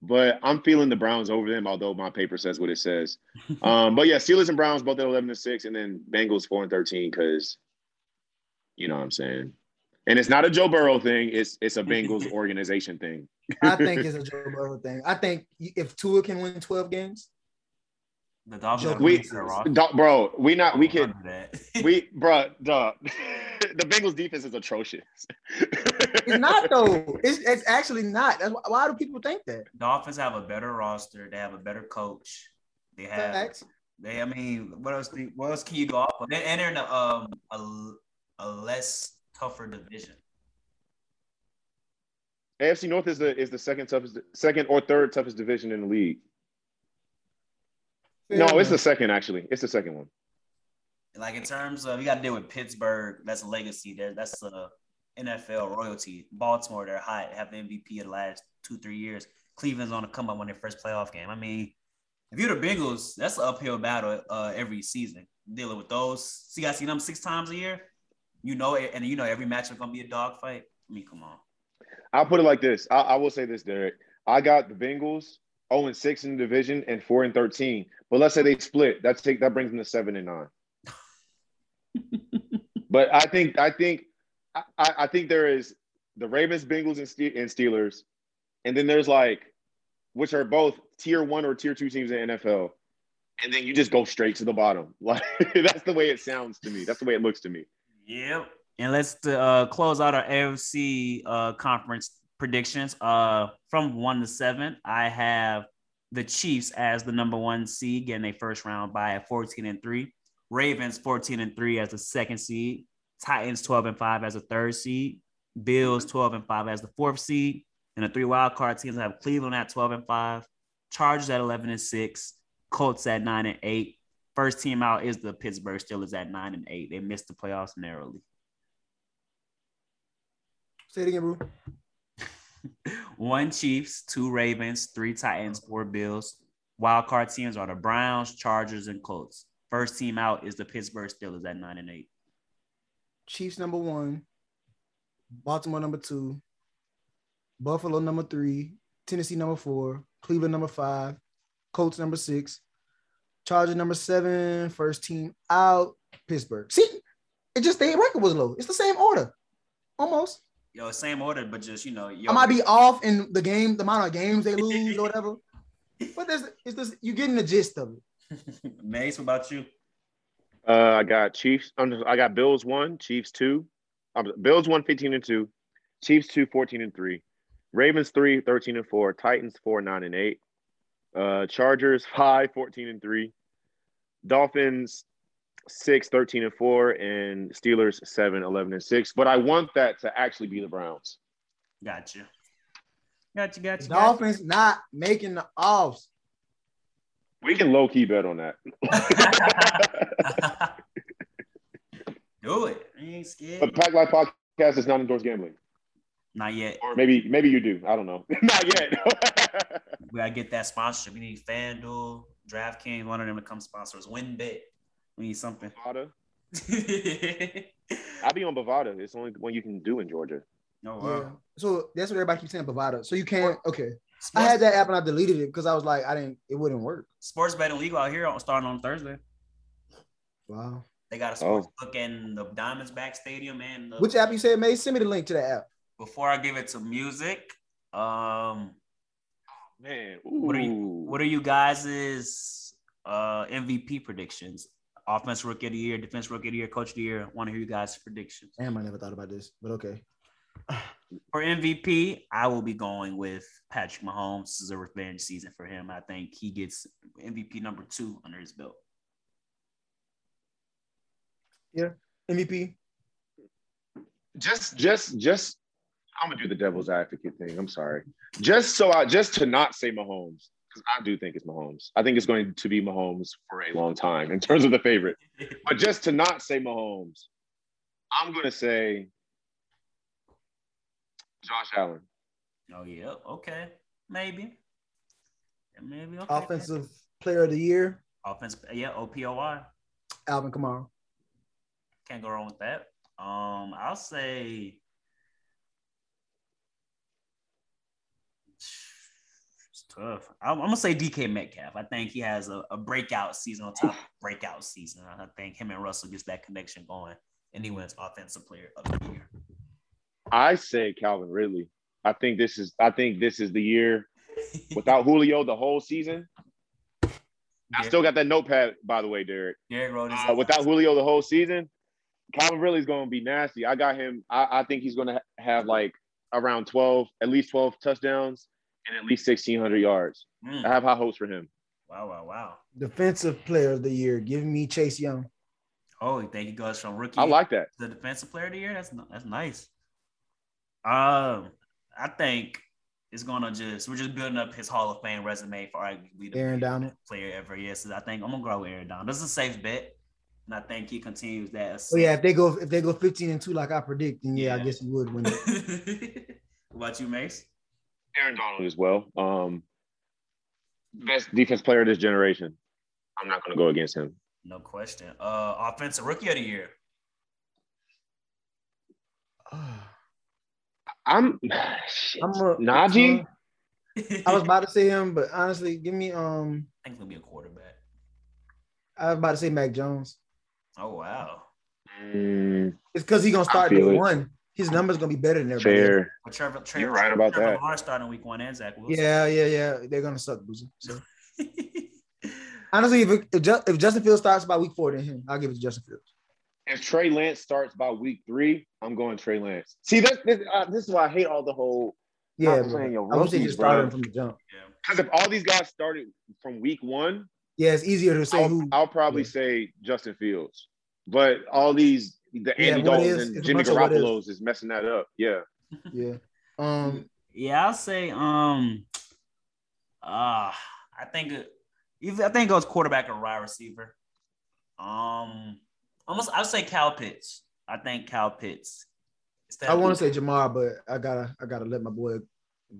but I'm feeling the Browns over them, although my paper says what it says. Um, but yeah, Steelers and Browns both at 11 and 6, and then Bengals 4 and 13 because you know what I'm saying. And it's not a Joe Burrow thing, it's it's a Bengals organization thing. I think it's a Joe Burrow thing. I think if Tua can win 12 games, the Dolphins Joe- have We, released their roster. Bro, we not we can't. do that. we bro, duh. the Bengals defense is atrocious. it's not though. It's, it's actually not. That's why, why do people think that? Dolphins have a better roster. They have a better coach. They have. Facts. They. I mean, what else? Do, what else can you go off of? They enter in a, um a, a less tougher division. AFC North is the is the second toughest, second or third toughest division in the league. No, it's the second actually. It's the second one. Like in terms of you got to deal with Pittsburgh. That's a legacy. There. That's a NFL royalty. Baltimore, they're hot. Have the MVP of the last two three years. Cleveland's on the come up on their first playoff game. I mean, if you're the Bengals, that's an uphill battle uh, every season dealing with those. See, I see them six times a year. You know, it, and you know every match is gonna be a dogfight. I mean, come on. I'll put it like this. I, I will say this, Derek. I got the Bengals 0 and 6 in the division and 4 and 13. But let's say they split. That's take that brings them to 7 and 9. but I think I think I, I think there is the Ravens, Bengals, and, Ste- and Steelers, and then there's like which are both tier one or tier two teams in the NFL. And then you just go straight to the bottom. Like that's the way it sounds to me. That's the way it looks to me. Yep. And let's uh, close out our AFC uh, conference predictions. Uh, from one to seven, I have the Chiefs as the number one seed, getting a first round by at 14 and three. Ravens 14 and three as the second seed. Titans 12 and five as the third seed. Bills 12 and five as the fourth seed. And the three wild card teams have Cleveland at 12 and five, Chargers at 11 and six, Colts at nine and eight. First team out is the Pittsburgh Steelers at nine and eight. They missed the playoffs narrowly. Say it again, bro. One Chiefs, two Ravens, three Titans, four Bills. Wild card teams are the Browns, Chargers, and Colts. First team out is the Pittsburgh Steelers at nine and eight. Chiefs number one, Baltimore number two, Buffalo number three, Tennessee number four, Cleveland number five, Colts number six, Charger number seven, first team out, Pittsburgh. See, it just their record was low. It's the same order, almost. Yo, same order, but just you know, yo, I might be off in the game, the amount of games they lose or whatever. But there's it's this you getting the gist of it. Mace, what about you? Uh, I got Chiefs. I'm just- I got Bills one, Chiefs two. Um, Bills one, 15 and two. Chiefs two, 14 and three. Ravens three, 13 and four. Titans four, nine and eight. Uh, Chargers five, 14 and three. Dolphins six, 13 and four. And Steelers seven, 11 and six. But I want that to actually be the Browns. Gotcha. Gotcha, gotcha. Dolphins not making the offs. We can low key bet on that. Do it. I ain't scared. but Pack Life Podcast is not endorsed gambling. Not yet. Or maybe maybe you do. I don't know. not yet. We gotta get that sponsorship. We need FanDuel, DraftKings, one of them to come sponsor us. WinBet. We need something. Bovada. oh I'll be on Bovada. It's the only one you can do in Georgia. wow. Yeah. So that's what everybody keeps saying, Bovada. So you can't. Okay, I had that app and I deleted it because I was like, I didn't. It wouldn't work. sports betting legal out here on- starting on Thursday. Wow. They got a sports book in the Diamondbacks Stadium and the, Which app you said, May? Send me the link to the app. before I give it to music, um, Man, What are you- what are you guys' uh MVP predictions? Offense rookie of the year, defense rookie of the year, coach of the year. Want to hear you guys' predictions. Damn, I never thought about this, but okay. For MVP, I will be going with Patrick Mahomes. This is a revenge season for him. I think he gets MVP number two under his belt. Yeah, MVP. just just just I'm gonna do the devil's advocate thing. I'm sorry. Just so I just to not say Mahomes, because I do think it's Mahomes. I think it's going to be Mahomes for a long time in terms of the favorite. But just to not say Mahomes, I'm gonna say Josh Allen. Oh yeah, okay, maybe, Yeah, maybe okay. Offensive player of the year, offense, yeah, OPOY. Alvin Kamara. Can't go wrong with that. Um, I'll say it's tough. I'm, I'm gonna say DK Metcalf. I think he has a, a breakout season on top breakout season. I think him and Russell gets that connection going, and he wins offensive player of the year. I say Calvin Ridley. I think this is I think this is the year without Julio the whole season. I still got that notepad, by the way, Derek. Derek wrote Uh, without Julio the whole season, Calvin Ridley's going to be nasty. I got him. I, I think he's going to ha- have like around 12, at least 12 touchdowns and at least 1,600 yards. Mm. I have high hopes for him. Wow, wow, wow. Defensive player of the year. Give me Chase Young. Oh, you think he goes from rookie I like that. The defensive player of the year? That's that's nice. Um, I think it's gonna just we're just building up his Hall of Fame resume for arguably the Aaron greatest Donald. player ever. Yes, I think I'm gonna go with Aaron Donald. This is a safe bet, and I think he continues that. Oh yeah, if they go if they go 15 and 2 like I predict, then yeah, I guess he would win it. what about you, Mace? Aaron Donald as well. Um, best defense player of this generation. I'm not going to go against him. No question. Uh, offensive rookie of the year. I'm shit. I'm a, Najee. I was about to say him, but honestly, give me um I think he'll be a quarterback. I was about to say Mac Jones. Oh wow. Mm, It's because he's gonna start feel day it. one. His number's gonna be better than everybody. fair. But Trevor, Trevor, You're right about Trevor that. Lawrence starting week one and Zach Wilson. Yeah, yeah, yeah. They're gonna suck, Boozy. So honestly, if, it, if, Ju- if Justin Fields starts by week four, then him, I'll give it to Justin Fields. If Trey Lance starts by week three, I'm going Trey Lance. See, that's this, uh, this is why I hate all the whole. Yeah, Not bro. playing your I wish they rookies, just started from the jump. yeah. Because if all these guys started from week one, Yeah, it's easier to say I'll, who. I'll probably yeah. say Justin Fields. But all these the Andy what Daltons is- and Jimmy bunch of what is. Garoppolo's is messing that up. Yeah. Yeah. Um. Yeah, I'll say um uh I think it- I think it goes quarterback or wide receiver. Um almost I'll say Kyle Pitts. I think Kyle Pitts. I want to say Ja'Marr, but I gotta I gotta let my boy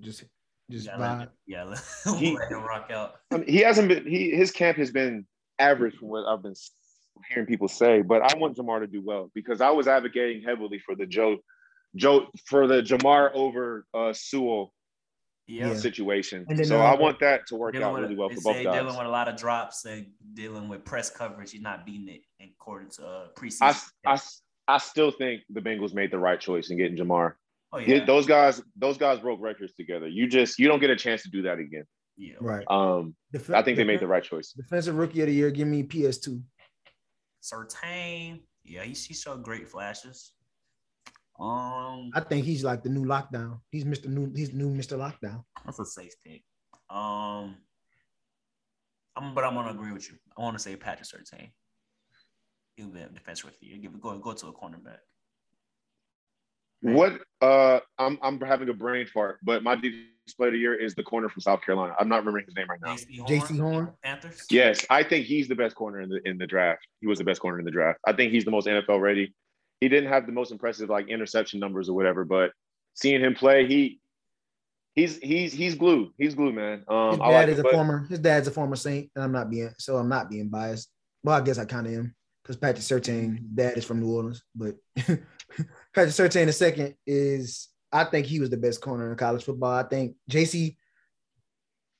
just just yeah, vibe. let, yeah, let, He- let him rock out. I mean, he hasn't been. He his camp has been average from what I've been hearing people say, but I want Ja'Marr to do well because I was advocating heavily for the Joe, Joe for the Ja'Marr over uh, Sewell Yeah. situation. So I want that to work out with, really well for both guys. dealing guys. with a lot of drops and dealing with press coverage. He's not beating it in according to uh, preseason. I, I, I still think the Bengals made the right choice in getting Ja'Marr. oh Yeah, yeah, Those guys, those guys broke records together. You just you don't get a chance to do that again. yeah. Right. Um, Def- I think they made the right choice. defensive rookie of the year. Give me PS2. Surtain, yeah, he, he showed great flashes. Um, I think he's like the new lockdown. He's Mr. New. He's new Mr. Lockdown. that's a safe pick. Um, I'm, but I'm gonna agree with you. I want to say Patrick Surtain. He'll be a defense rookie. You give go go to a cornerback. What uh I'm I'm having a brain fart, but my defensive player of the year is the corner from South Carolina. I'm not remembering his name right now. Jaycee Horn, Horn. Panthers. Yes, I think he's the best corner in the in the draft. He was the best corner in the draft. I think he's the most NFL ready. He didn't have the most impressive like interception numbers or whatever, but seeing him play, he he's he's he's glue. He's glue, man. Um His I dad like is it, a but- former. His dad's a former Saint, and I'm not being so. I'm not being biased. Well, I guess I kind of am because Patrick Surtain, dad is from New Orleans, but Patrick Surtain the second is. I think he was the best corner in college football. I think Jaycee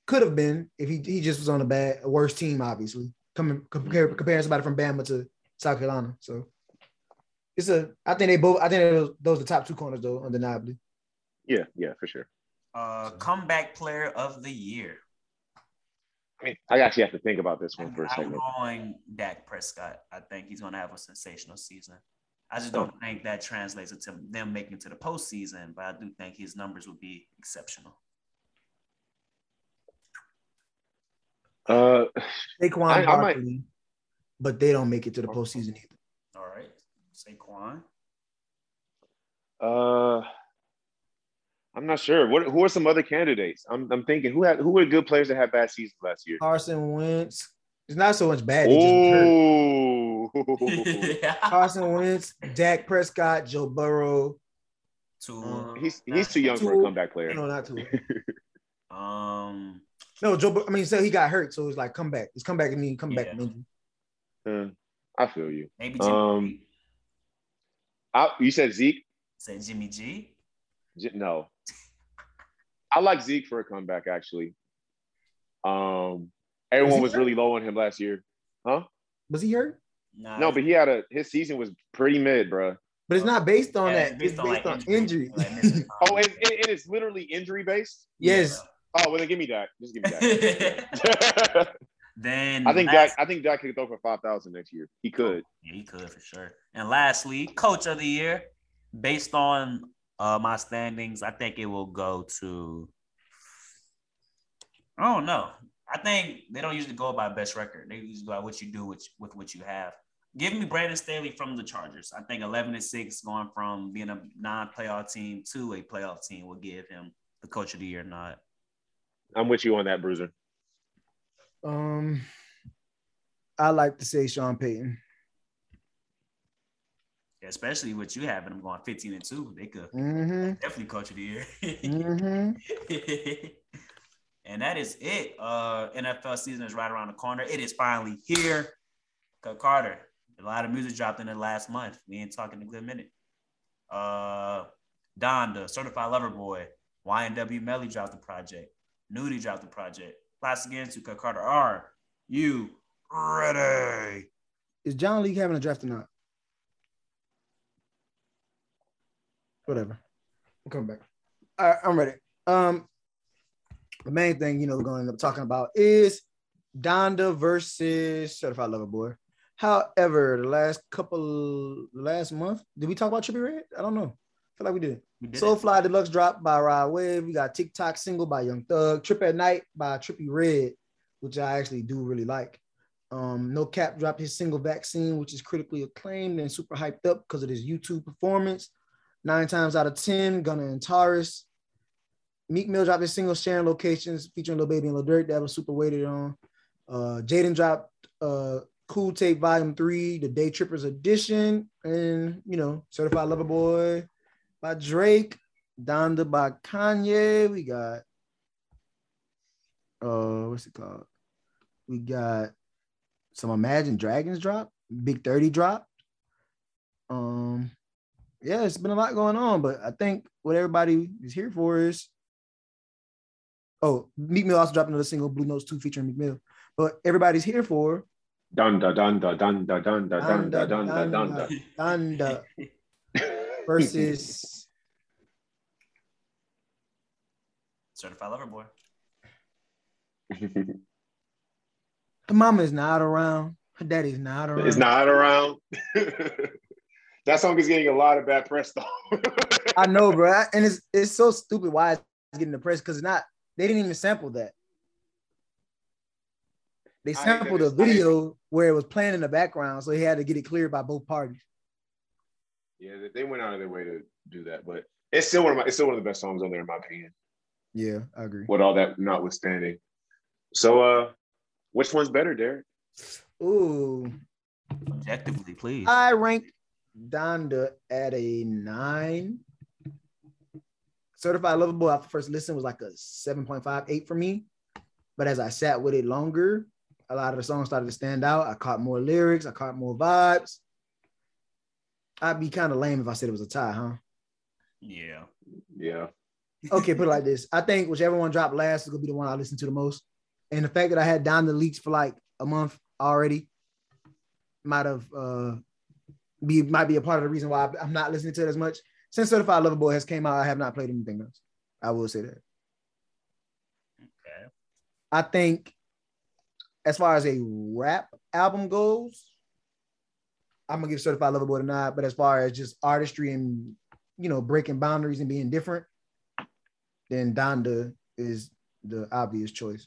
could have been if he he just was on a bad, a worse team, obviously. Coming compare comparing somebody from Bama to South Carolina, so it's a. I think they both. I think those, those are the top two corners though, undeniably. Yeah, yeah, for sure. Uh, comeback player of the year. I mean, I actually have to think about this one for a I'm second. going Dak Prescott. I think he's going to have a sensational season. I just don't think that translates into them making it to the postseason, but I do think his numbers would be exceptional. Uh Saquon I- I might- but they don't make it to the postseason either. All right, Saquon. Uh, I'm not sure. What who are some other candidates? I'm I'm thinking who had who were good players that had bad seasons last year. Carson Wentz. It's not so much bad. He just. Carson Wentz, Dak Prescott, Joe Burrow. to he's he's too young for a comeback player. No, not too. um No, Joe. I mean, so he got hurt, so it's like come back. It's come back. I mean, come back. Yeah. from injury. Uh, I feel you. maybe Jimmy Um, G. I, you said Zeke? Say Jimmy G. J- No, I like Zeke for a comeback. Actually, um, everyone he was really low on him last year, huh? Was he hurt? Nah, No, but he had a his season was pretty mid, bro. But it's not based on yeah, that. It's based on, like, injury. like Oh, and, and and it's literally injury based. yes. Oh, well then give me that. Just give me that. then I think last- Dak. I think Dak could throw for five thousand next year. He could. Yeah, he could for sure. And lastly, coach of the year, based on uh, my standings, I think it will go to. I don't know. I think they don't usually go by best record. They usually go by what you do with, with what you have. Give me Brandon Staley from the Chargers. I think 11 and 6 going from being a non playoff team to a playoff team will give him the coach of the year nod. I'm with you on that, Bruiser. Um, I like to say Sean Payton. Especially with you having them going 15 and 2. They could Mm-hmm. definitely coach of the year. Mm-hmm. and that is it. Uh, NFL season is right around the corner. It is finally here. Carter. A lot of music dropped in the last month. We ain't talking a good minute. Uh, Donda, Certified Lover Boy, YNW Melly dropped the project. Nudie dropped the project. Class again to Carter. R. you ready? Is John League having a draft or not? Whatever. We'll come back. All right, I'm ready. Um, the main thing you know we're going to end up talking about is Donda versus Certified Lover Boy. However, the last couple, the last month, did we talk about Trippie Redd? I don't know. I feel like we did. We did it. Soulfly Deluxe drop by Rod Wave. We got TikTok single by Young Thug. Trip at Knight by Trippie Redd, which I actually do really like. Um, no Cap dropped his single Vaccine, which is critically acclaimed and super hyped up because of his YouTube performance. Nine times out of 10, Gunna and Taurus. Meek Mill dropped his single Sharing Locations featuring Lil Baby and Lil Durk that was super weighted on. Uh, Jaden dropped uh, Cool Tape Volume 3, the Day Trippers Edition, and, you know, Certified Lover Boy by Drake, Donda by Kanye. We got uh what's it called? We got some Imagine Dragons drop Big 30 drop. Um, yeah, it's been a lot going on, but I think what everybody is here for is oh, Meek Mill also dropped another single, Blue Notes 2 featuring Meek Mill. But everybody's here for Dun da dun da dun da dun da dun da dun da dun da. Donda versus Certified Lover Boy. her mama is not around, her daddy's not around. It's not around. that song is getting a lot of bad press though. I know, bro. And it's it's so stupid why it's getting the press because it's not they didn't even sample that. They I hate that sampled a it's- I hate- video where it was playing in the background, so he had to get it cleared by both parties. yeah, they- they went out of their way to do that, but it's still one of my it's still one of the best songs on there in my opinion. Yeah, I agree. With all that notwithstanding. So uh which one's better, Derek? Ooh, Objectively, please. I ranked Donda at a nine. Certified Lover Boy after first listen was like a 7.58 for me. But as I sat with it longer, a lot of the songs started to stand out. I caught more lyrics, I caught more vibes. I'd be kind of lame if I said it was a tie, huh? yeah. Yeah. Okay, put it like this. I think whichever one dropped last is gonna be the one I listen to the most. And the fact that I had down the leaks for like a month already might have uh be might be a part of the reason why I'm not listening to it as much. Since Certified Lover Boy has came out, I have not played anything else. I will say that. Okay. I think as far as a rap album goes, I'm gonna give Certified Lover Boy a nod. But as far as just artistry and you know breaking boundaries and being different, then Donda is the obvious choice.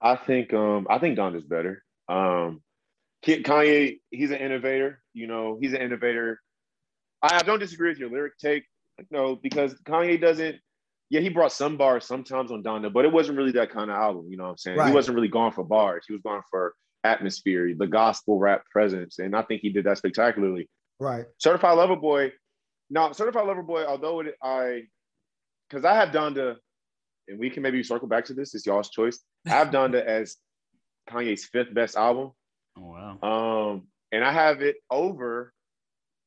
I think um I think Donda's better. Um Kanye, he's an innovator. You know, he's an innovator. I, I don't disagree with your lyric take, no, because Kanye doesn't. Yeah, he brought some bars sometimes on Donda, but it wasn't really that kind of album. You know what I'm saying? Right. He wasn't really going for bars. He was going for atmosphere, the gospel rap presence, and I think he did that spectacularly. Right. Certified Lover Boy. Now, Certified Lover Boy, although it, I, because I have Donda, and we can maybe circle back to this. It's y'all's choice. I have Donda as Kanye's fifth best album. Oh, wow. Um, and I have it over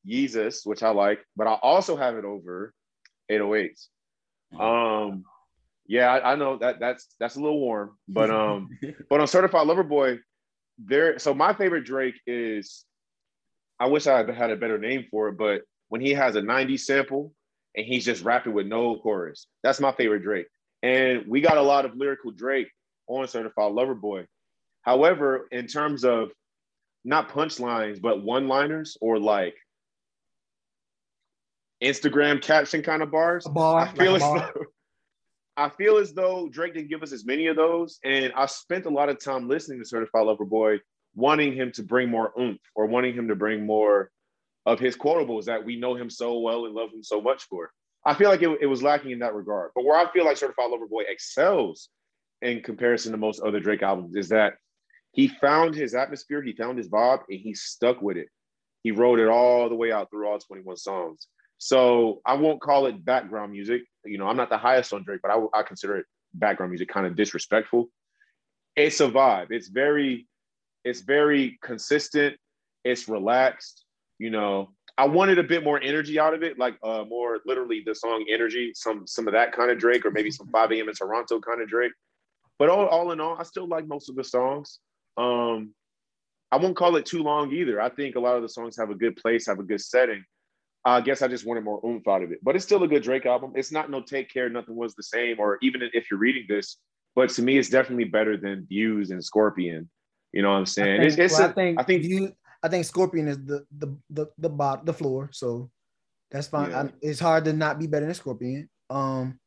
Yeezus, which I like, but I also have it over 808s. Um, yeah, I, I know that that's that's a little warm, but um, but on Certified Lover Boy, there. So my favorite Drake is. I wish I had had a better name for it, but when he has a 90s sample and he's just rapping with no chorus, that's my favorite Drake. And we got a lot of lyrical Drake on Certified Lover Boy. However, in terms of not punchlines, but one-liners or like Instagram caption kind of bars, A bar. I feel like as though I feel as though Drake didn't give us as many of those, and I spent a lot of time listening to Certified Lover Boy, wanting him to bring more oomph or wanting him to bring more of his quotables that we know him so well and love him so much for. I feel like it, it was lacking in that regard. But where I feel like Certified Lover Boy excels in comparison to most other Drake albums is that he found his atmosphere, he found his vibe, and he stuck with it. He wrote it all the way out through all 21 songs. So I won't call it background music. You know, I'm not the highest on Drake, but I, I consider it background music kind of disrespectful. It's a vibe. It's very, it's very consistent. It's relaxed. You know, I wanted a bit more energy out of it, like uh, more literally the song "Energy," some some of that kind of Drake, or maybe some 5 a.m. in Toronto kind of Drake. But all, all in all, I still like most of the songs. Um, I won't call it too long either. I think a lot of the songs have a good place, have a good setting. I guess I just wanted more oomph out of it. But it's still a good Drake album. It's not no take care, nothing was the same, or even if you're reading this, but to me, it's definitely better than Views and Scorpion. You know what I'm saying? I it's, think, it's well, a- I think I think you I think Scorpion is the the the the bot the floor. So that's fine. Yeah. I, it's hard to not be better than Scorpion. Um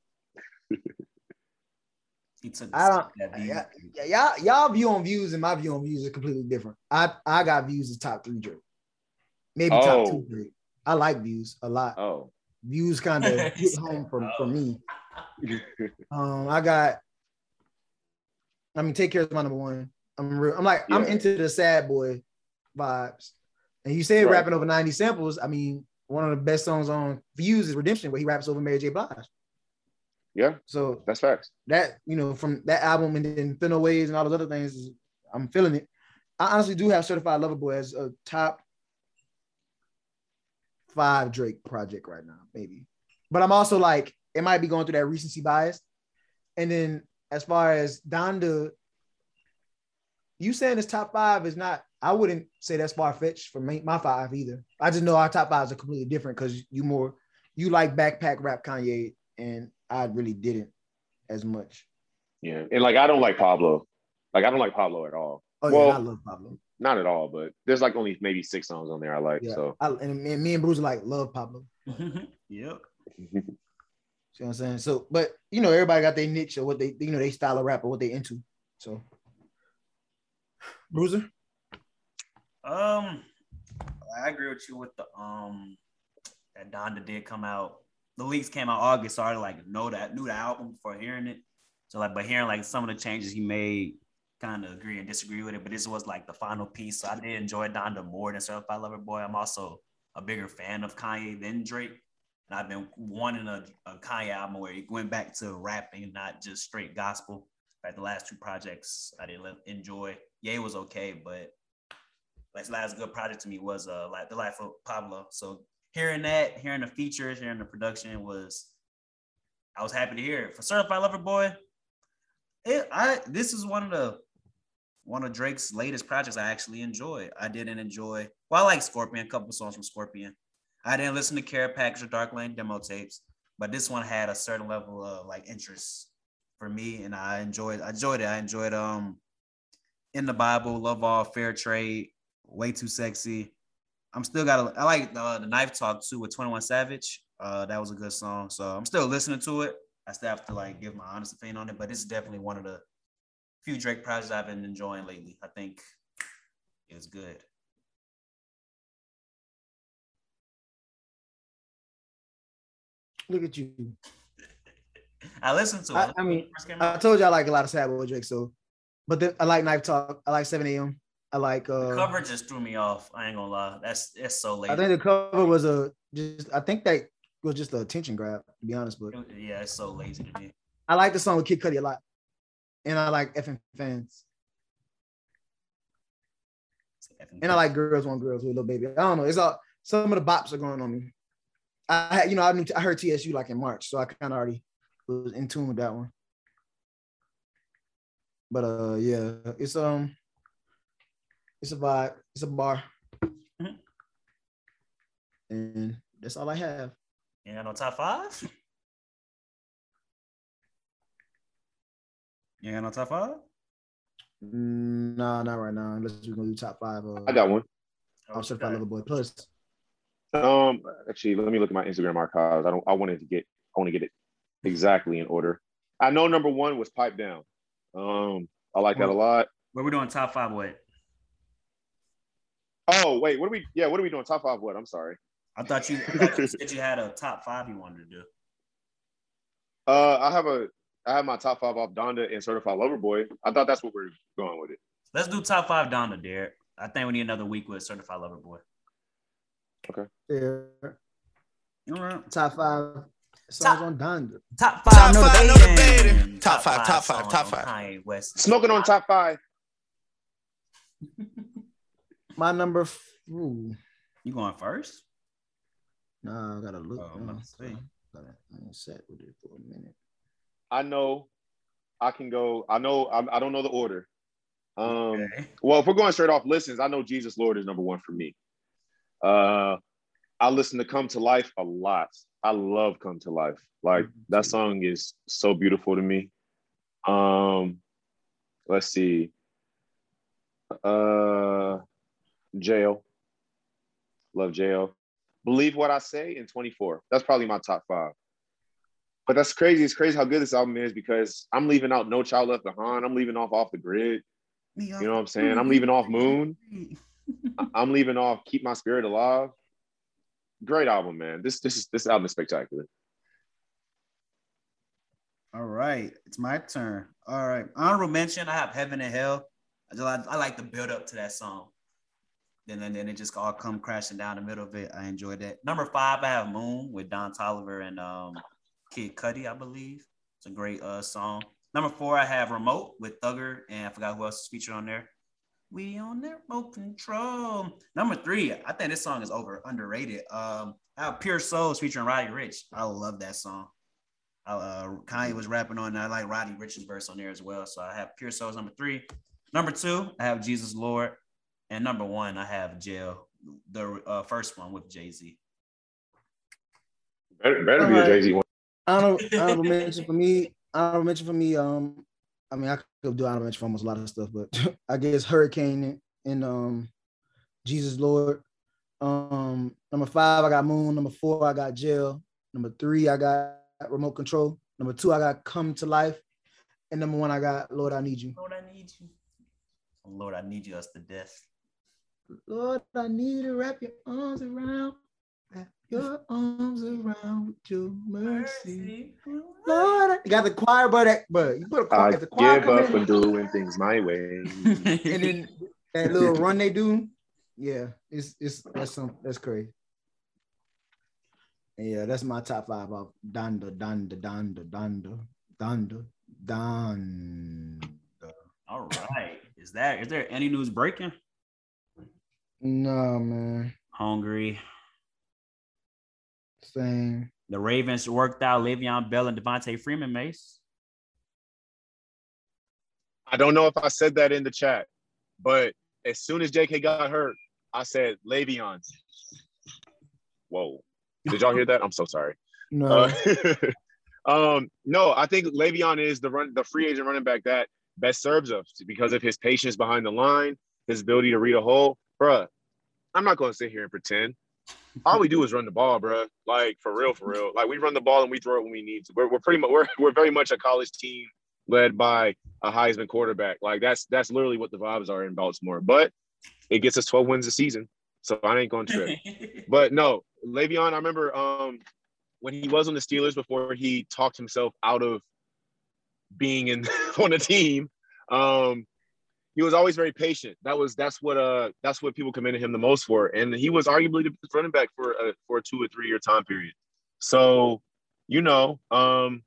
He took I don't- that view. yeah, yeah, y'all, y'all view on views and my view on views are completely different. I I got views as top three Drake. Maybe top Oh. two Drake. I like views a lot. oh. Views kind of hit home for, for me. Um, I got. I mean, take care is my number one. I'm real. I'm like I'm into the sad boy vibes. And you say Right. rapping over 90 samples. I mean, one of the best songs on Views is Redemption, where he raps over Mary J. Blige. yeah, So that's facts. that you know from that album and then Thinner Ways and all those other things, I'm feeling it. I honestly do have Certified Lover Boy as a top five Drake project right now, maybe. But I'm also like, it might be going through that recency bias. And then as far as Donda, you saying his top five is not, I wouldn't say that's far fetched for me, my five either. I just know our top fives are completely different because you more, you like backpack rap Kanye, and I really didn't as much. Yeah, and like I don't like Pablo. Like I don't like Pablo at all. Oh Well, yeah, I love Pablo. Not at all, but there's like only maybe six songs on there I like. Yeah, So I, and, and me and Bruce like love Pablo. yep. See what I'm saying? So, but you know, everybody got their niche or what they, you know, they style of rap or what they into. So, Bruiser, Um, I agree with you with the um that Donda did come out. The leaks came out August, so I like know that knew the album before hearing it. So like, but hearing like some of the changes he made, kind of agree and disagree with it. But this was like the final piece, so I did enjoy Donda more than Certified Lover Boy. I'm also a bigger fan of Kanye than Drake, and I've been wanting a, a Kanye album where he went back to rapping, not just straight gospel. Like the last two projects, I didn't enjoy. Ye was okay, but like last good project to me was uh like the life of Pablo. So hearing that, hearing the features, hearing the production was I was happy to hear it. For Certified Lover Boy, it I this is one of the one of Drake's latest projects I actually enjoyed. I didn't enjoy well, I like Scorpion, a couple songs from Scorpion. I didn't listen to Care Package or Dark Lane demo tapes, but this one had a certain level of like interest for me, and I enjoyed I enjoyed it. I enjoyed um in the Bible, Love All, Fair Trade, Way Too Sexy. I'm still got. I like the, the Knife Talk too with 21 Savage. Uh, that was a good song. So I'm still listening to it. I still have to like give my honest opinion on it, but it's definitely one of the few Drake projects I've been enjoying lately. I think it's good. look at you. I listened to it. I, I mean, I told you I like a lot of Sad Boy Drake. So, but then I like Knife Talk. I like 7 a.m. I like. the uh cover just threw me off. I ain't gonna lie. That's that's so late. I think the cover was a just. I think that was just an attention grab. To be honest, but yeah, it's so lazy to me. I like the song with Kid Cudi a lot, and I like FM fans, and I like Girls Want Girls with Little Baby. I don't know. It's all some of the bops are going on me. I had- you know I knew I heard TSU like in March, so I kind of already was in tune with that one. But uh, yeah, it's um, it's a vibe. It's a bar, Mhm. and that's all I have. You got no top five? You got no top five? Nah, not right now. Unless we're gonna do top five. Uh, I got one. I'll certified lover boy plus. Um, actually, let me look at my Instagram archives. I don't. I wanted to get. I want to get it exactly in order. I know number one was Pipe Down. Um, I like that a lot. Where we doing top five What? Oh wait, what are we? Yeah, what are we doing? Top five? What? I'm sorry. I thought you, I thought you said you had a top five you wanted to do. Uh, I have a. I have my top five off Donda and Certified Lover Boy. I thought that's what we're going with it. Let's do top five Donda, Derek. I think we need another week with Certified Lover Boy. Okay. Yeah, All right. top five songs Top- on Donda. Top five, Top no five, no debating. debating. Top five, top five, top five. Kanye West. Smoking on top five. My number. F- ooh, You going first? nah, I gotta look. Oh, I'm now. about to say. Gotta I ain't set with it for a minute. I know. I can go. I know. I, I don't know the order. Um. Okay. Well, if we're going straight off listens, I know Jesus Lord is number one for me. Uh, I listen to Come to Life a lot. I love Come to Life. Like that song is so beautiful to me. Um, let's see. Uh, Jail. Love Jail. Believe what I say in 24. That's probably my top five. But that's crazy. It's crazy how good this album is because I'm leaving out No Child Left Behind. I'm leaving off Off the Grid. You know what I'm saying? I'm leaving off Moon. I- I'm leaving off Keep My Spirit Alive. Great album, man. This this is this album is spectacular. All right, it's my turn. All right, honorable mention. I have Heaven and Hell. I, just, like- I like the build up to that song. Then and then it just all come crashing down the middle of it. I enjoyed that. Number five, I have Moon with Don Toliver and um, Kid Cudi, I believe. It's a great uh, song. Number four, I have Remote with Thugger and I forgot who else is featured on there. We on their remote control. Number three, I think this song is over underrated. Um, I have Pure Souls featuring Roddy Ricch. I love that song. Uh, Kanye was rapping on. I like Roddy Ricch's verse on there as well. So I have Pure Souls number three. Number two, I have Jesus Lord, and number one, I have Jail, the uh, first one with Jay Z. Better, better be a Jay Z one. I don't. I don't mention for me. I don't mention for me. Um, I mean, I could do honorable mention for almost a lot of stuff, but I guess Hurricane and um, Jesus Lord. Um, number five, I got Moon. Number four, I got Jail. Number three, I got Remote Control. Number two, I got Come to Life. And number one, I got Lord, I Need You. Lord, I need you. Lord, I need you us to death. Lord, I need to wrap your arms around, wrap your arms around with your mercy. Lord, I you got the choir, but but you put a choir, I the choir give up in, on doing things my way. and then that little run they do, yeah, it's it's that's some that's crazy. Yeah, that's my top five of Donda, Donda, Donda, Donda, Donda, Donda. All right. Is that is there any news breaking? No man, Hungry. Same. The Ravens worked out Le'Veon Bell and Devonta Freeman, Mace. I don't know if I said that in the chat, but as soon as JK got hurt, I said Le'Veon. Whoa. Did y'all hear that? I'm so sorry. No, Uh, um, no, I think Le'Veon is the run, the free agent running back that best serves us because of his patience behind the line, his ability to read a hole. Bruh, I'm not going to sit here and pretend. All we do is run the ball, bruh. Like for real, for real. Like we run the ball and we throw it when we need to. We're, we're pretty much we're, we're very much a college team led by a Heisman quarterback. Like that's that's literally what the vibes are in Baltimore. But it gets us 12 wins a season, so I ain't going to trip. But no, Le'Veon, I remember um, when he was on the Steelers before he talked himself out of being in on the team. Um, he was always very patient. That was that's what uh that's what people commended him the most for, and he was arguably the best running back for a for a two or three year time period. So, you know, um,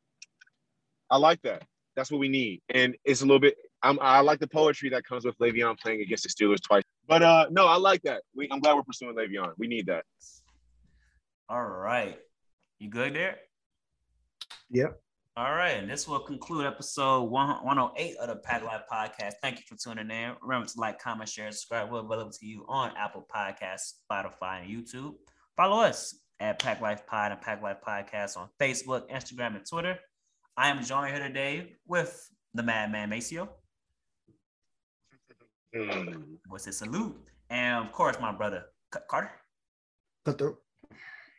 I like that. That's what we need, and it's a little bit. I'm, I like the poetry that comes with Le'Veon playing against the Steelers twice. But uh, no, I like that. We, I'm glad we're pursuing Le'Veon. We need that. All right. You good there? Yep. All right. And this will conclude episode 1 108 of the Pack Life Podcast. Thank you for tuning in. Remember to like, comment, share, and subscribe. We're available to you on Apple Podcasts, Spotify, and YouTube. Follow us at Pack Life Pod and Pack Life Podcast on Facebook, Instagram, and Twitter. I am joined here today with the Madman Maceo. Hmm. What's it? Salute. And of course, my brother C- Carter. Cut through.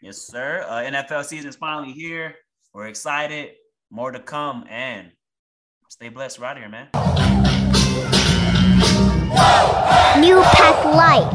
Yes, sir. Uh, NFL season is finally here. We're excited. More to come. And stay blessed. We're here, man. New Pack Life.